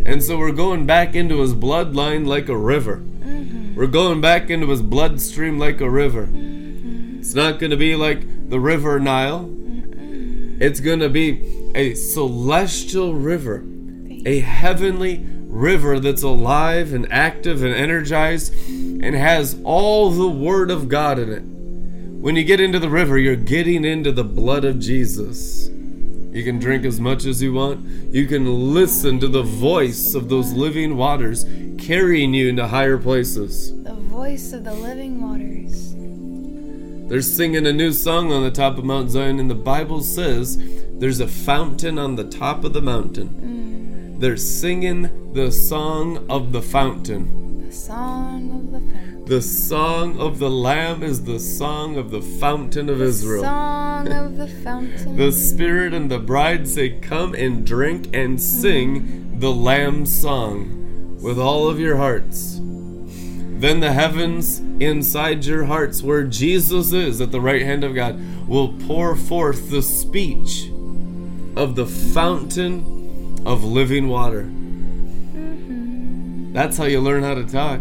And so we're going back into his bloodline like a river. We're going back into his bloodstream like a river. It's not going to be like the River Nile. It's going to be a celestial river, a heavenly river that's alive and active and energized and has all the Word of God in it. When you get into the river, you're getting into the blood of Jesus. You can drink as much as you want. You can listen to the voice of those living waters carrying you into higher places. The voice of the living waters. They're singing a new song on the top of Mount Zion, and the Bible says there's a fountain on the top of the mountain. Mm. They're singing the song of the fountain. The song of the fountain. The song of the Lamb is the song of the fountain of Israel. The Song of the fountain. The Spirit and the bride say, Come and drink and sing mm. the Lamb's song with all of your hearts. Then the heavens inside your hearts, where Jesus is at the right hand of God, will pour forth the speech of the fountain of living water. Mm-hmm. That's how you learn how to talk.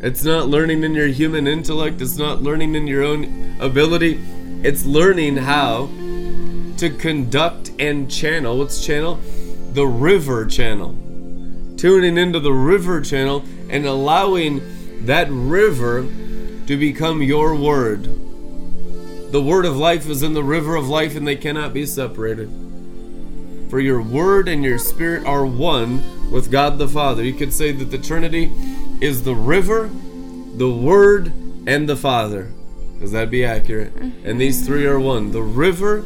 It's not learning in your human intellect, it's not learning in your own ability. It's learning how to conduct and channel. What's channel? The river channel. Tuning into the river channel and allowing that river to become your word. The word of life is in the river of life and they cannot be separated. For your word and your spirit are one with God the Father. You could say that the Trinity is the river, the word, and the Father. Does that be accurate? And mm-hmm. these three are one the river,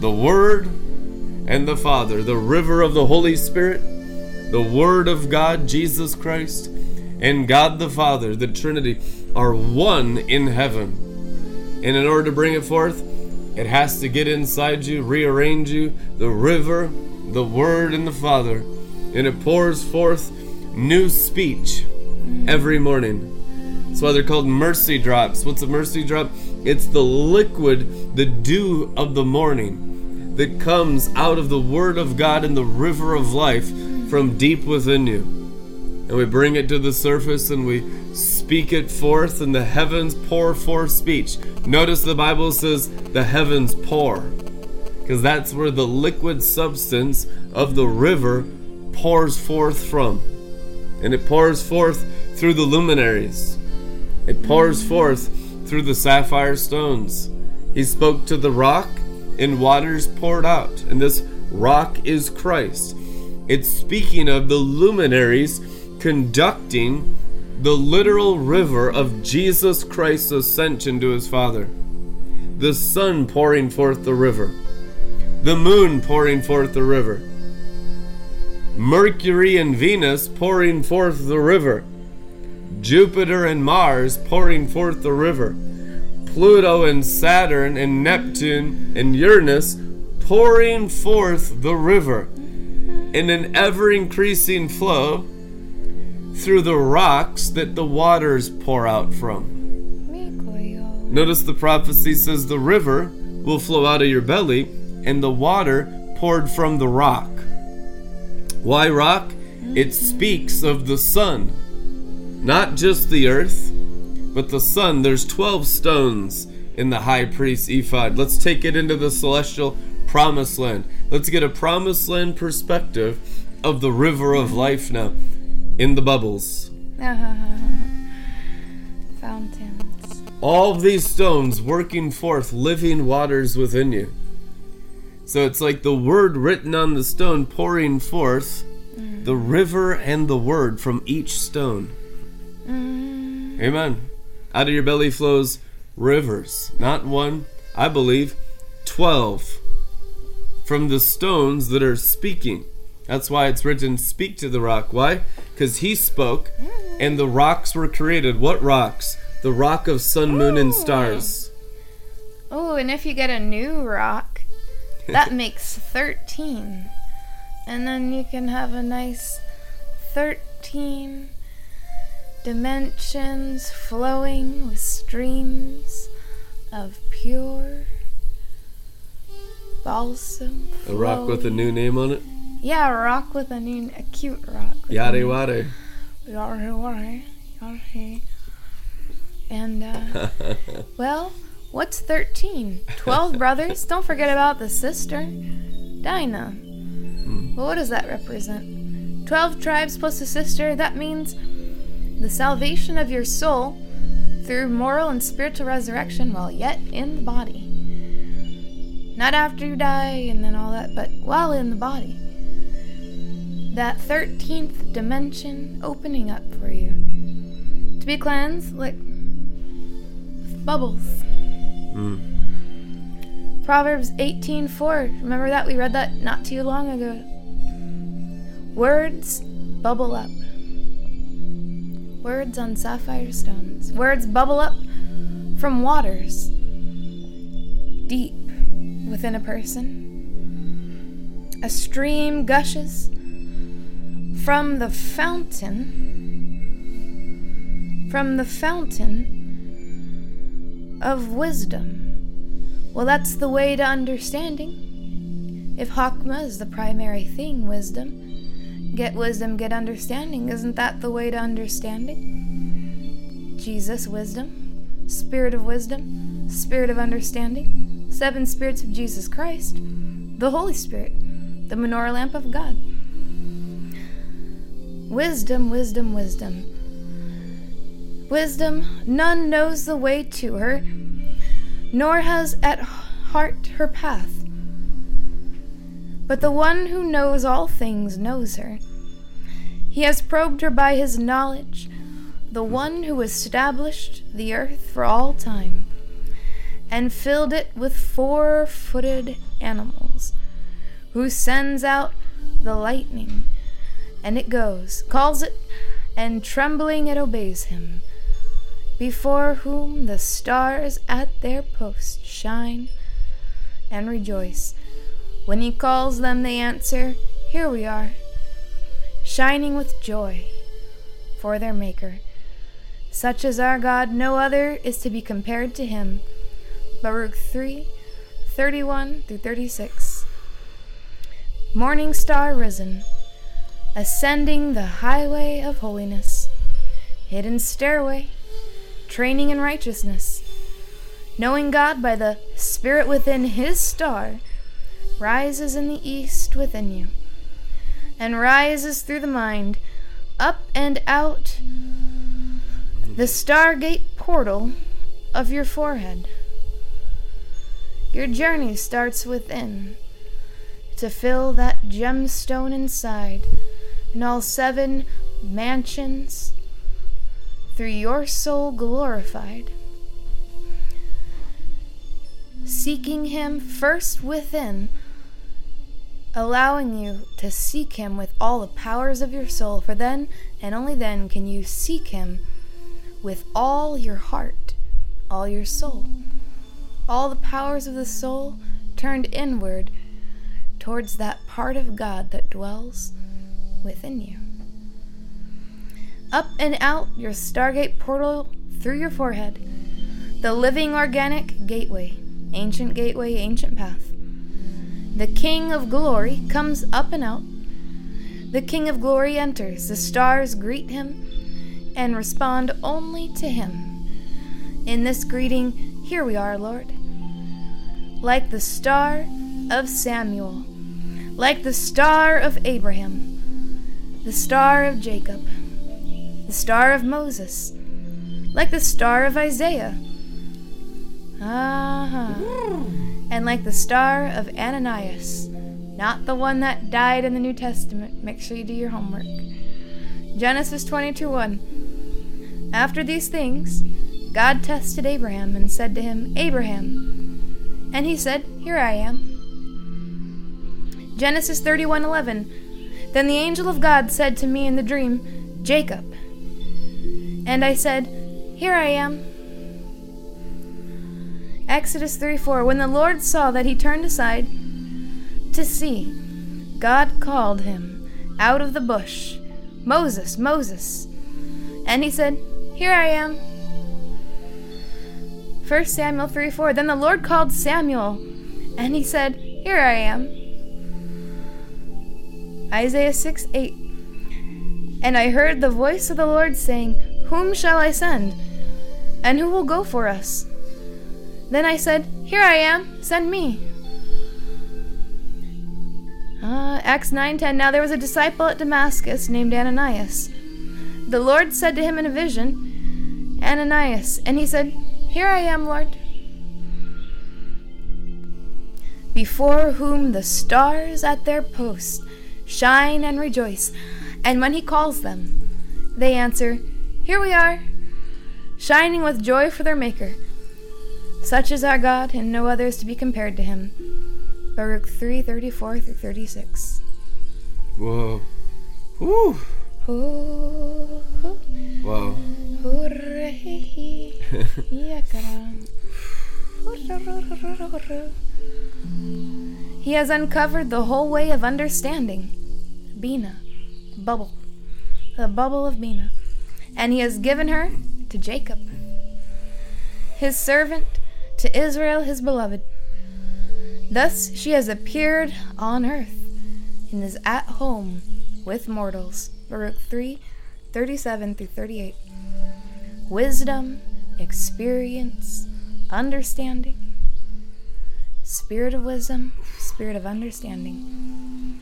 the word, and the Father. The river of the Holy Spirit, the word of God, Jesus Christ, and God the Father, the Trinity, are one in heaven. And in order to bring it forth, it has to get inside you, rearrange you, the river, the Word, and the Father. And it pours forth new speech mm-hmm. every morning. That's why they're called mercy drops. What's a mercy drop? It's the liquid, the dew of the morning that comes out of the Word of God in the river of life from deep within you. And we bring it to the surface and we speak it forth, and the heavens pour forth speech. Notice the Bible says the heavens pour, because that's where the liquid substance of the river pours forth from. And it pours forth through the luminaries, it pours forth through the sapphire stones. He spoke to the rock, and waters poured out. And this rock is Christ. It's speaking of the luminaries conducting the literal river of Jesus Christ's ascension to his Father. The sun pouring forth the river, the moon pouring forth the river, Mercury and Venus pouring forth the river, Jupiter and Mars pouring forth the river, Pluto and Saturn and Neptune and Uranus pouring forth the river. in an ever increasing flow through the rocks that the waters pour out from. Notice the prophecy says the river will flow out of your belly and the water poured from the rock. Why rock? It speaks of the sun, not just the earth, but the sun. There's 12 stones in the high priest ephod. Let's take it into the celestial promised land. Let's get a promised land perspective of the river of life now in the bubbles. Fountains. All these stones working forth living waters within you. So it's like the word written on the stone pouring forth the river and the word from each stone. Mm. Amen. Out of your belly flows rivers. Not one, I believe, twelve. From the stones that are speaking. That's why it's written, Speak to the rock. Why? Because he spoke and the rocks were created. What rocks? The rock of sun, moon, and stars. Oh, and if you get a new rock, that makes 13. And then you can have a nice 13 dimensions flowing with streams of pure balsam. A rock with a new name on it. Yeah, rock with a new, a cute rock. Yare ware. Yare ware, yare. And, uh, well, what's 13? 12 brothers? Don't forget about the sister, Dinah. Well, what does that represent? 12 tribes plus a sister, that means the salvation of your soul through moral and spiritual resurrection while yet in the body. Not after you die and then all that, but while in the body. That 13th dimension opening up for you. To be cleansed, like with bubbles. Mm. Proverbs 18:4. Remember that we read that not too long ago. Words bubble up. Words on sapphire stones. Words bubble up from waters deep within a person. A stream gushes from the fountain from the fountain of wisdom. Well, that's the way to understanding. If Chokmah is the primary thing, wisdom, get wisdom, get understanding. Isn't that the way to understanding? Jesus, wisdom, spirit of wisdom, spirit of understanding, seven spirits of Jesus Christ, the Holy Spirit, the menorah lamp of God. Wisdom, wisdom, wisdom. Wisdom, none knows the way to her, nor has at heart her path. But the one who knows all things knows her. He has probed her by his knowledge, the one who established the earth for all time, and filled it with four footed animals, who sends out the lightning, and it goes, calls it, and trembling it obeys him before whom the stars at their posts shine and rejoice. When he calls them, they answer, Here we are, shining with joy for their Maker. Such as our God, no other is to be compared to him. Baruch 3 31 through 36. Morning star risen, ascending the highway of holiness, hidden stairway training in righteousness, knowing God by the Spirit within His star, rises in the east within you, and rises through the mind, up and out the stargate portal of your forehead. Your journey starts within to fill that gemstone inside, and all seven mansions through your soul glorified. Seeking Him first within, allowing you to seek Him with all the powers of your soul, for then and only then can you seek Him with all your heart, all your soul. All the powers of the soul turned inward towards that part of God that dwells within you. Up and out your Stargate portal through your forehead, the living organic gateway, ancient gateway, ancient path. The King of Glory comes up and out. The King of Glory enters. The stars greet him and respond only to him. In this greeting, here we are, Lord. Like the star of Samuel, like the star of Abraham, the star of Jacob, the star of Moses, like the star of Isaiah. Ah, and like the star of Ananias, not the one that died in the New Testament. Make sure you do your homework. Genesis 22:1. After these things, God tested Abraham and said to him, Abraham. And he said, Here I am. Genesis 31:11 Then the angel of God said to me in the dream, Jacob. And I said, Here I am. Exodus 3:4 When the Lord saw that he turned aside to see, God called him out of the bush, Moses, Moses. And he said, Here I am. 1 Samuel 3 4. Then the Lord called Samuel, and he said, Here I am. Isaiah 6 8. And I heard the voice of the Lord saying, Whom shall I send? And who will go for us? Then I said, Here I am, send me. Uh, Acts 9:10 Now there was a disciple at Damascus named Ananias. The Lord said to him in a vision, Ananias, and he said, Here I am, Lord. Before whom the stars at their posts shine and rejoice. And when he calls them, they answer, Here we are, shining with joy for their Maker. Such is our God, and no other is to be compared to him. Baruch 3 34 through 36. Whoa. Whew. Wow. He has uncovered the whole way of understanding. Binah, bubble, the bubble of Binah, and he has given her to Jacob, his servant, to Israel, his beloved. Thus she has appeared on earth and is at home with mortals. Baruch 3 37 through 38. Wisdom, experience, understanding, spirit of wisdom, spirit of understanding.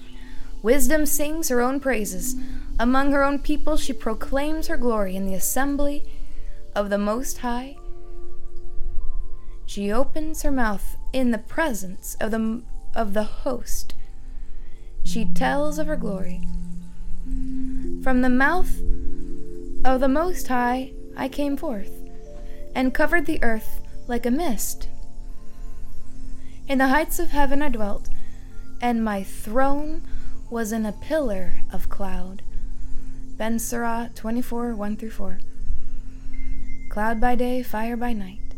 Wisdom sings her own praises. Among her own people, she proclaims her glory in the assembly of the Most High. She opens her mouth in the presence of the, of the host. She tells of her glory. From the mouth of the Most High I came forth, and covered the earth like a mist. In the heights of heaven I dwelt, and my throne was in a pillar of cloud. Ben Sirah 24 1 through 4. Cloud by day, fire by night.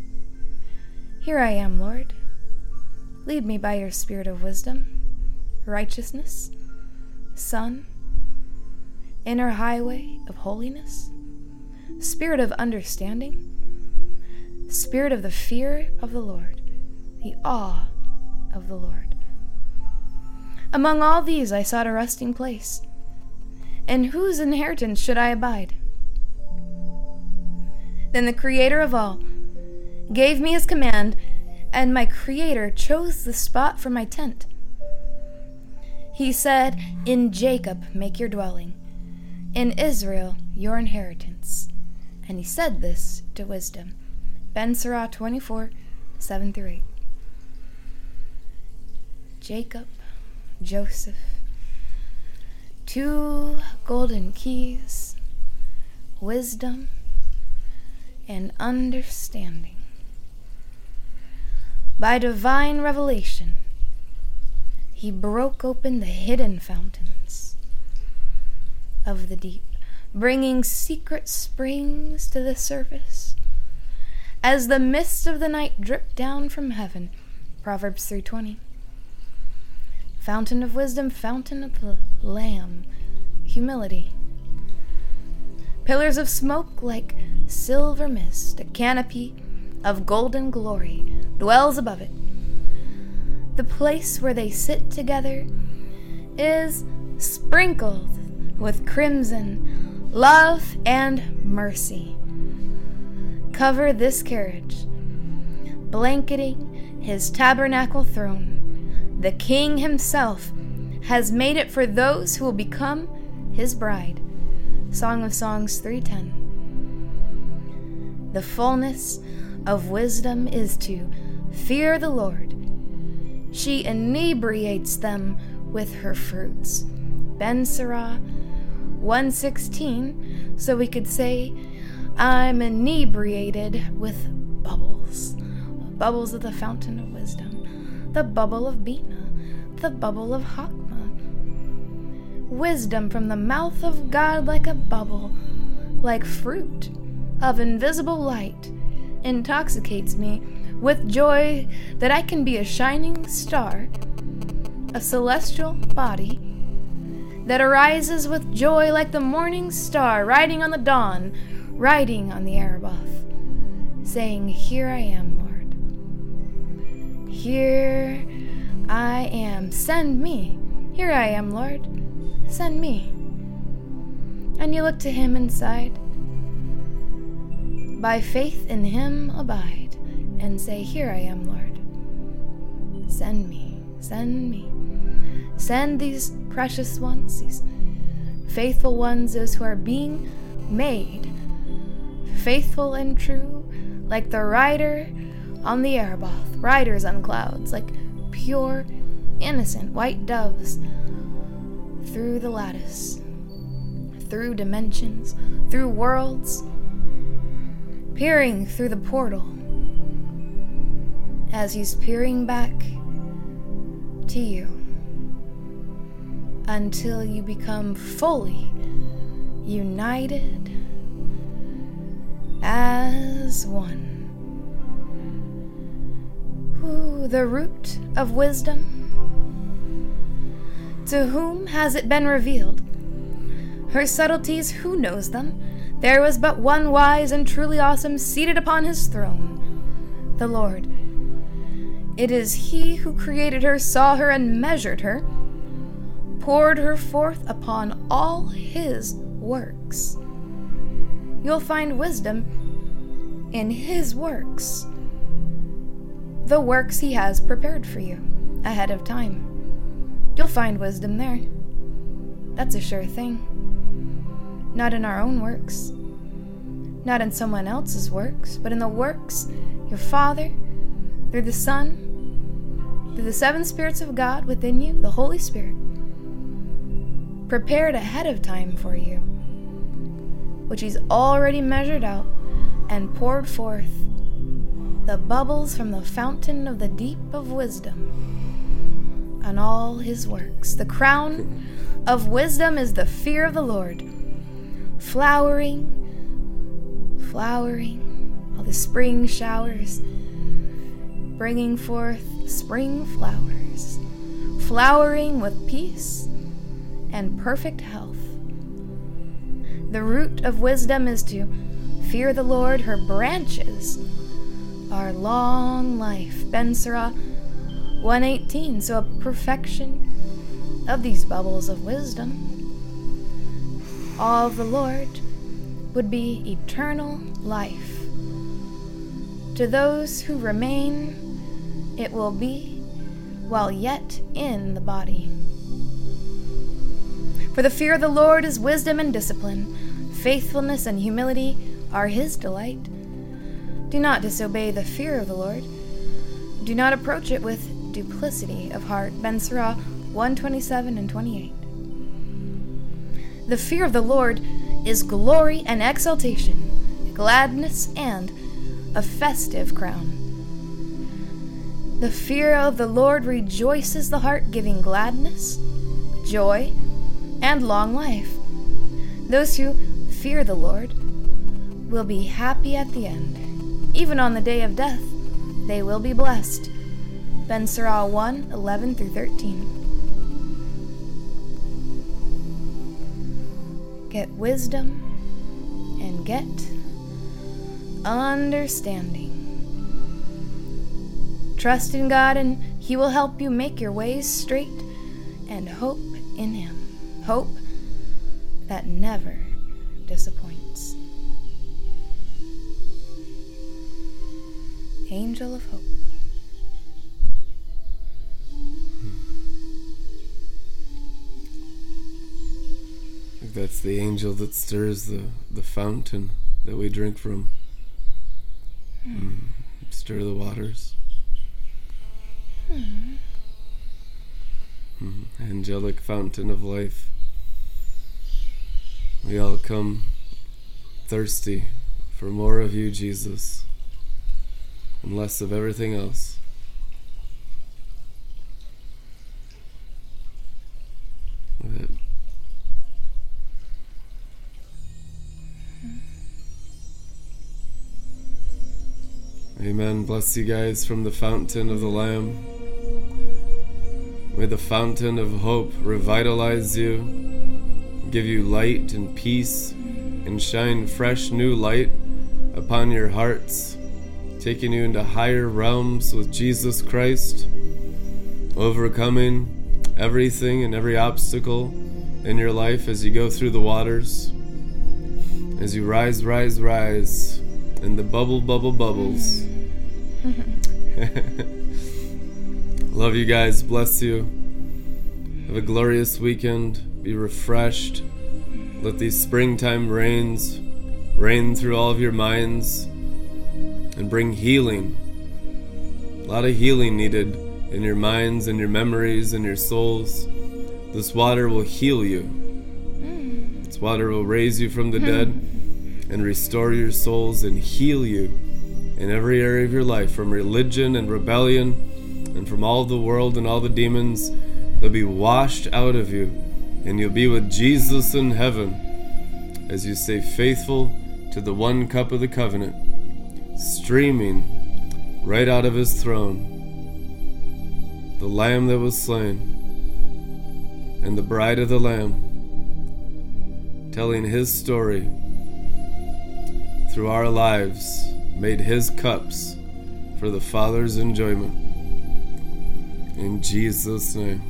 Here I am, Lord. Lead me by your spirit of wisdom, righteousness, sun, inner highway of holiness, spirit of understanding, spirit of the fear of the Lord, the awe of the Lord. Among all these I sought a resting place. In whose inheritance should I abide? Then the Creator of all gave me his command, and my Creator chose the spot for my tent. He said, In Jacob make your dwelling, in Israel your inheritance. And he said this to wisdom. Ben Sirah 24 7 through 8. Jacob, Joseph, two golden keys, wisdom, and understanding. By divine revelation, he broke open the hidden fountains of the deep, bringing secret springs to the surface. As the mist of the night dripped down from heaven, Proverbs 3:20. Fountain of wisdom, fountain of the Lamb, humility. Pillars of smoke like silver mist, a canopy of golden glory dwells above it. The place where they sit together is sprinkled with crimson, love, and mercy. Cover this carriage, blanketing his tabernacle throne. The king himself has made it for those who will become his bride. Song of Songs 310. The fullness of wisdom is to fear the Lord. She inebriates them with her fruits. Ben Sirah 116, so we could say, I'm inebriated with bubbles. Bubbles of the fountain of wisdom, the bubble of Binah, the bubble of Chokmah. Wisdom from the mouth of God like a bubble, like fruit of invisible light, intoxicates me with joy that I can be a shining star, a celestial body that arises with joy like the morning star riding on the dawn, riding on the Araboth, saying, Here I am, Lord. Here I am. Send me. Here I am, Lord. Send me. And you look to him inside. By faith in him abide, and say, Here I am, Lord. Send me. Send me. Send these precious ones, these faithful ones, those who are being made faithful and true, like the rider on the Araboth, riders on clouds, like pure, innocent white doves through the lattice, through dimensions, through worlds, peering through the portal as he's peering back to you until you become fully united as one. The root of wisdom. To whom has it been revealed? Her subtleties, who knows them? There was but one wise and truly awesome seated upon his throne, the Lord. It is he who created her, saw her, and measured her poured her forth upon all his works. You'll find wisdom in his works, the works he has prepared for you ahead of time. You'll find wisdom there. That's a sure thing. Not in our own works, not in someone else's works, but in the works your Father, through the Son, through the seven spirits of God within you, the Holy Spirit prepared ahead of time for you, which He's already measured out and poured forth the bubbles from the fountain of the deep of wisdom on all His works. The crown of wisdom is the fear of the Lord, flowering, flowering, all the spring showers, bringing forth spring flowers, flowering with peace and perfect health. The root of wisdom is to fear the Lord, her branches are long life. Ben Sirah 118, so a perfection of these bubbles of wisdom. All of the Lord would be eternal life. To those who remain, it will be while yet in the body. For the fear of the Lord is wisdom and discipline, faithfulness and humility are his delight. Do not disobey the fear of the Lord. Do not approach it with duplicity of heart. Ben Sirah 127 and 28. The fear of the Lord is glory and exaltation, gladness and a festive crown. The fear of the Lord rejoices the heart, giving gladness, joy, and long life. Those who fear the Lord will be happy at the end even on the day of death, they will be blessed. Ben Sirah 1 11 through 13. Get wisdom and get understanding. Trust in God, and He will help you make your ways straight, and hope in Him. Hope that never disappoints. Angel of Hope. I that's the angel that stirs the, the fountain that we drink from. Mm. Stir the waters. Mm. Angelic fountain of life. We all come thirsty for more of you, Jesus, and less of everything else. Amen. Bless you guys from the fountain of the Lamb. May the fountain of hope revitalize you, give you light and peace, and shine fresh new light upon your hearts, taking you into higher realms with Jesus Christ, overcoming everything and every obstacle in your life as you go through the waters, as you rise, rise, rise, and the bubble, bubble, bubbles. Love you guys. Bless you. Have a glorious weekend. Be refreshed. Let these springtime rains rain through all of your minds and bring healing. A lot of healing needed in your minds and your memories and your souls. This water will heal you. Hmm. This water will raise you from the hmm. dead and restore your souls and heal you in every area of your life from religion and rebellion and from all the world and all the demons. They'll be washed out of you, and you'll be with Jesus in heaven as you stay faithful to the one cup of the covenant, streaming right out of his throne. The Lamb that was slain, and the bride of the Lamb, telling his story through our lives made his cups for the Father's enjoyment. In Jesus' name.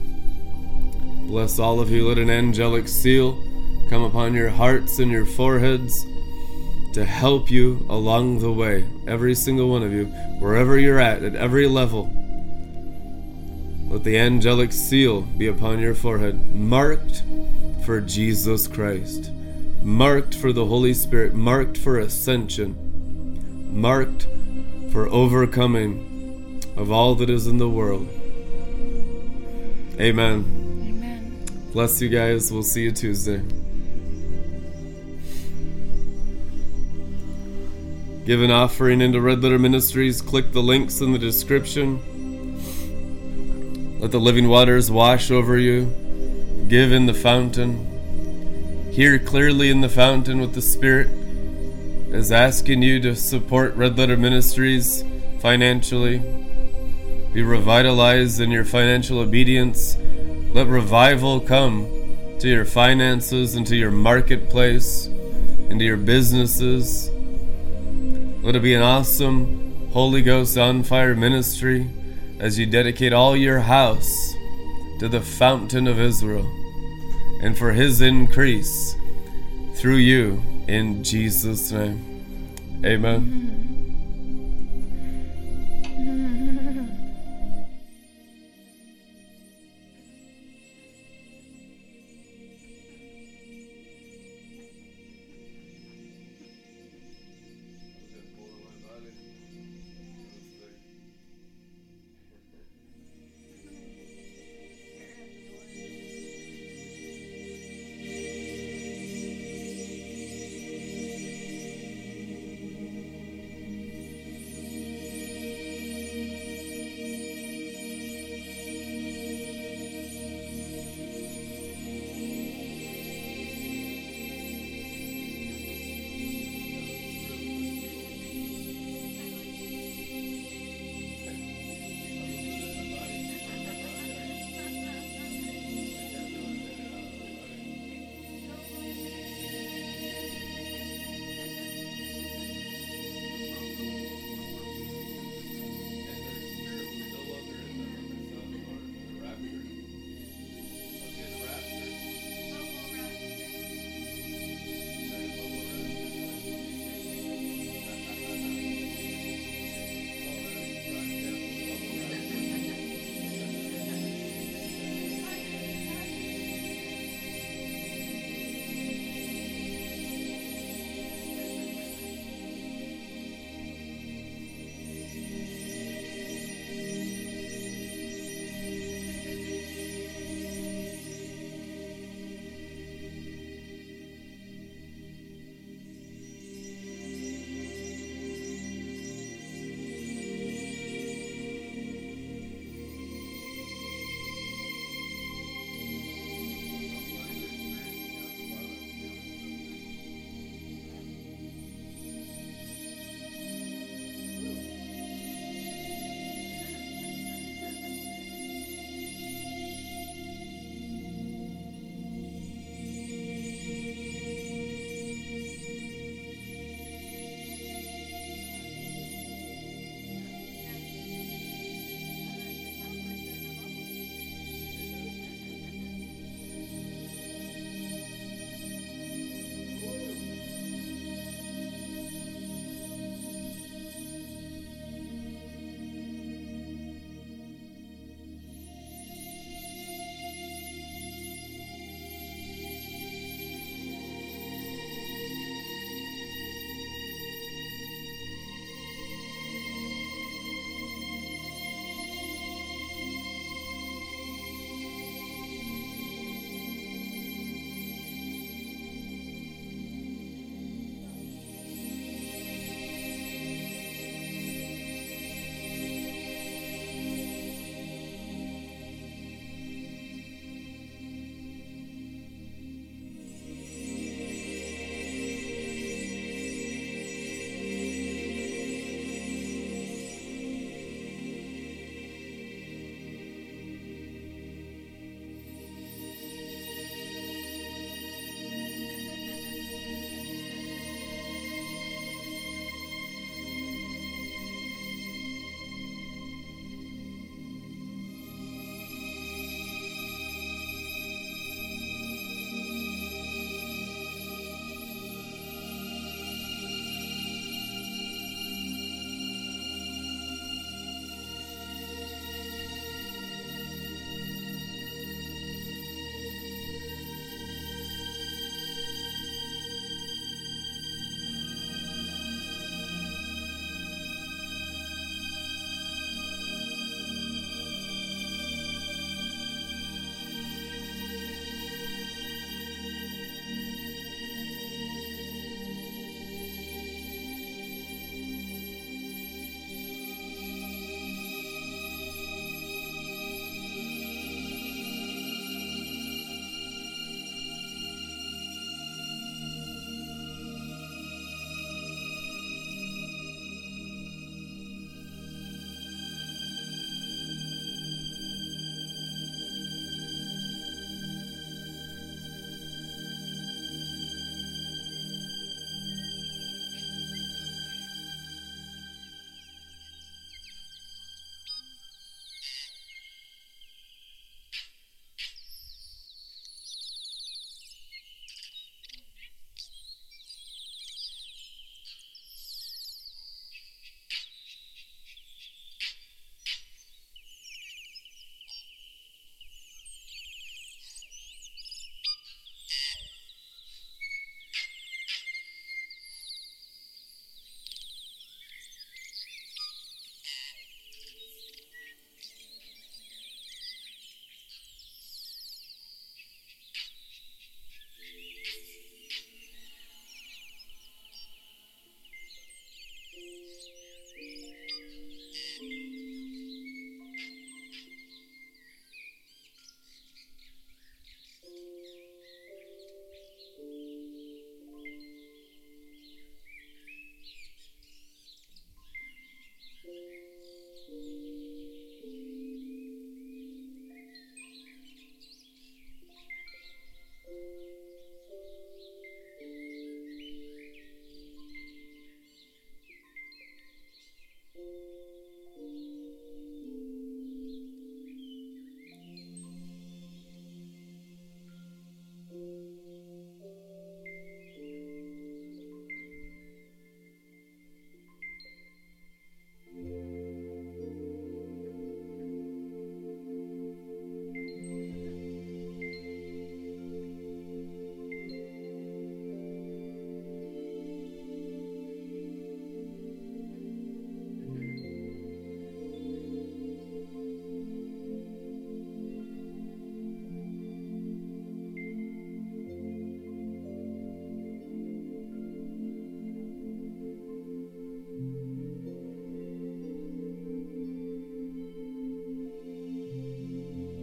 Bless all of you. Let an angelic seal come upon your hearts and your foreheads to help you along the way. Every single one of you, wherever you're at, at every level. Let the angelic seal be upon your forehead, marked for Jesus Christ, marked for the Holy Spirit, marked for ascension marked for overcoming of all that is in the world. Amen. Amen. Bless you guys. We'll see you Tuesday. Give an offering into Red Letter Ministries. Click the links in the description. Let the living waters wash over you. Give in the fountain. Hear clearly in the fountain with the Spirit is asking you to support Red Letter Ministries financially. Be revitalized in your financial obedience. Let revival come to your finances and to your marketplace into your businesses. Let it be an awesome Holy Ghost on fire ministry as you dedicate all your house to the fountain of Israel and for his increase through you in Jesus' name. Amen. Mm-hmm.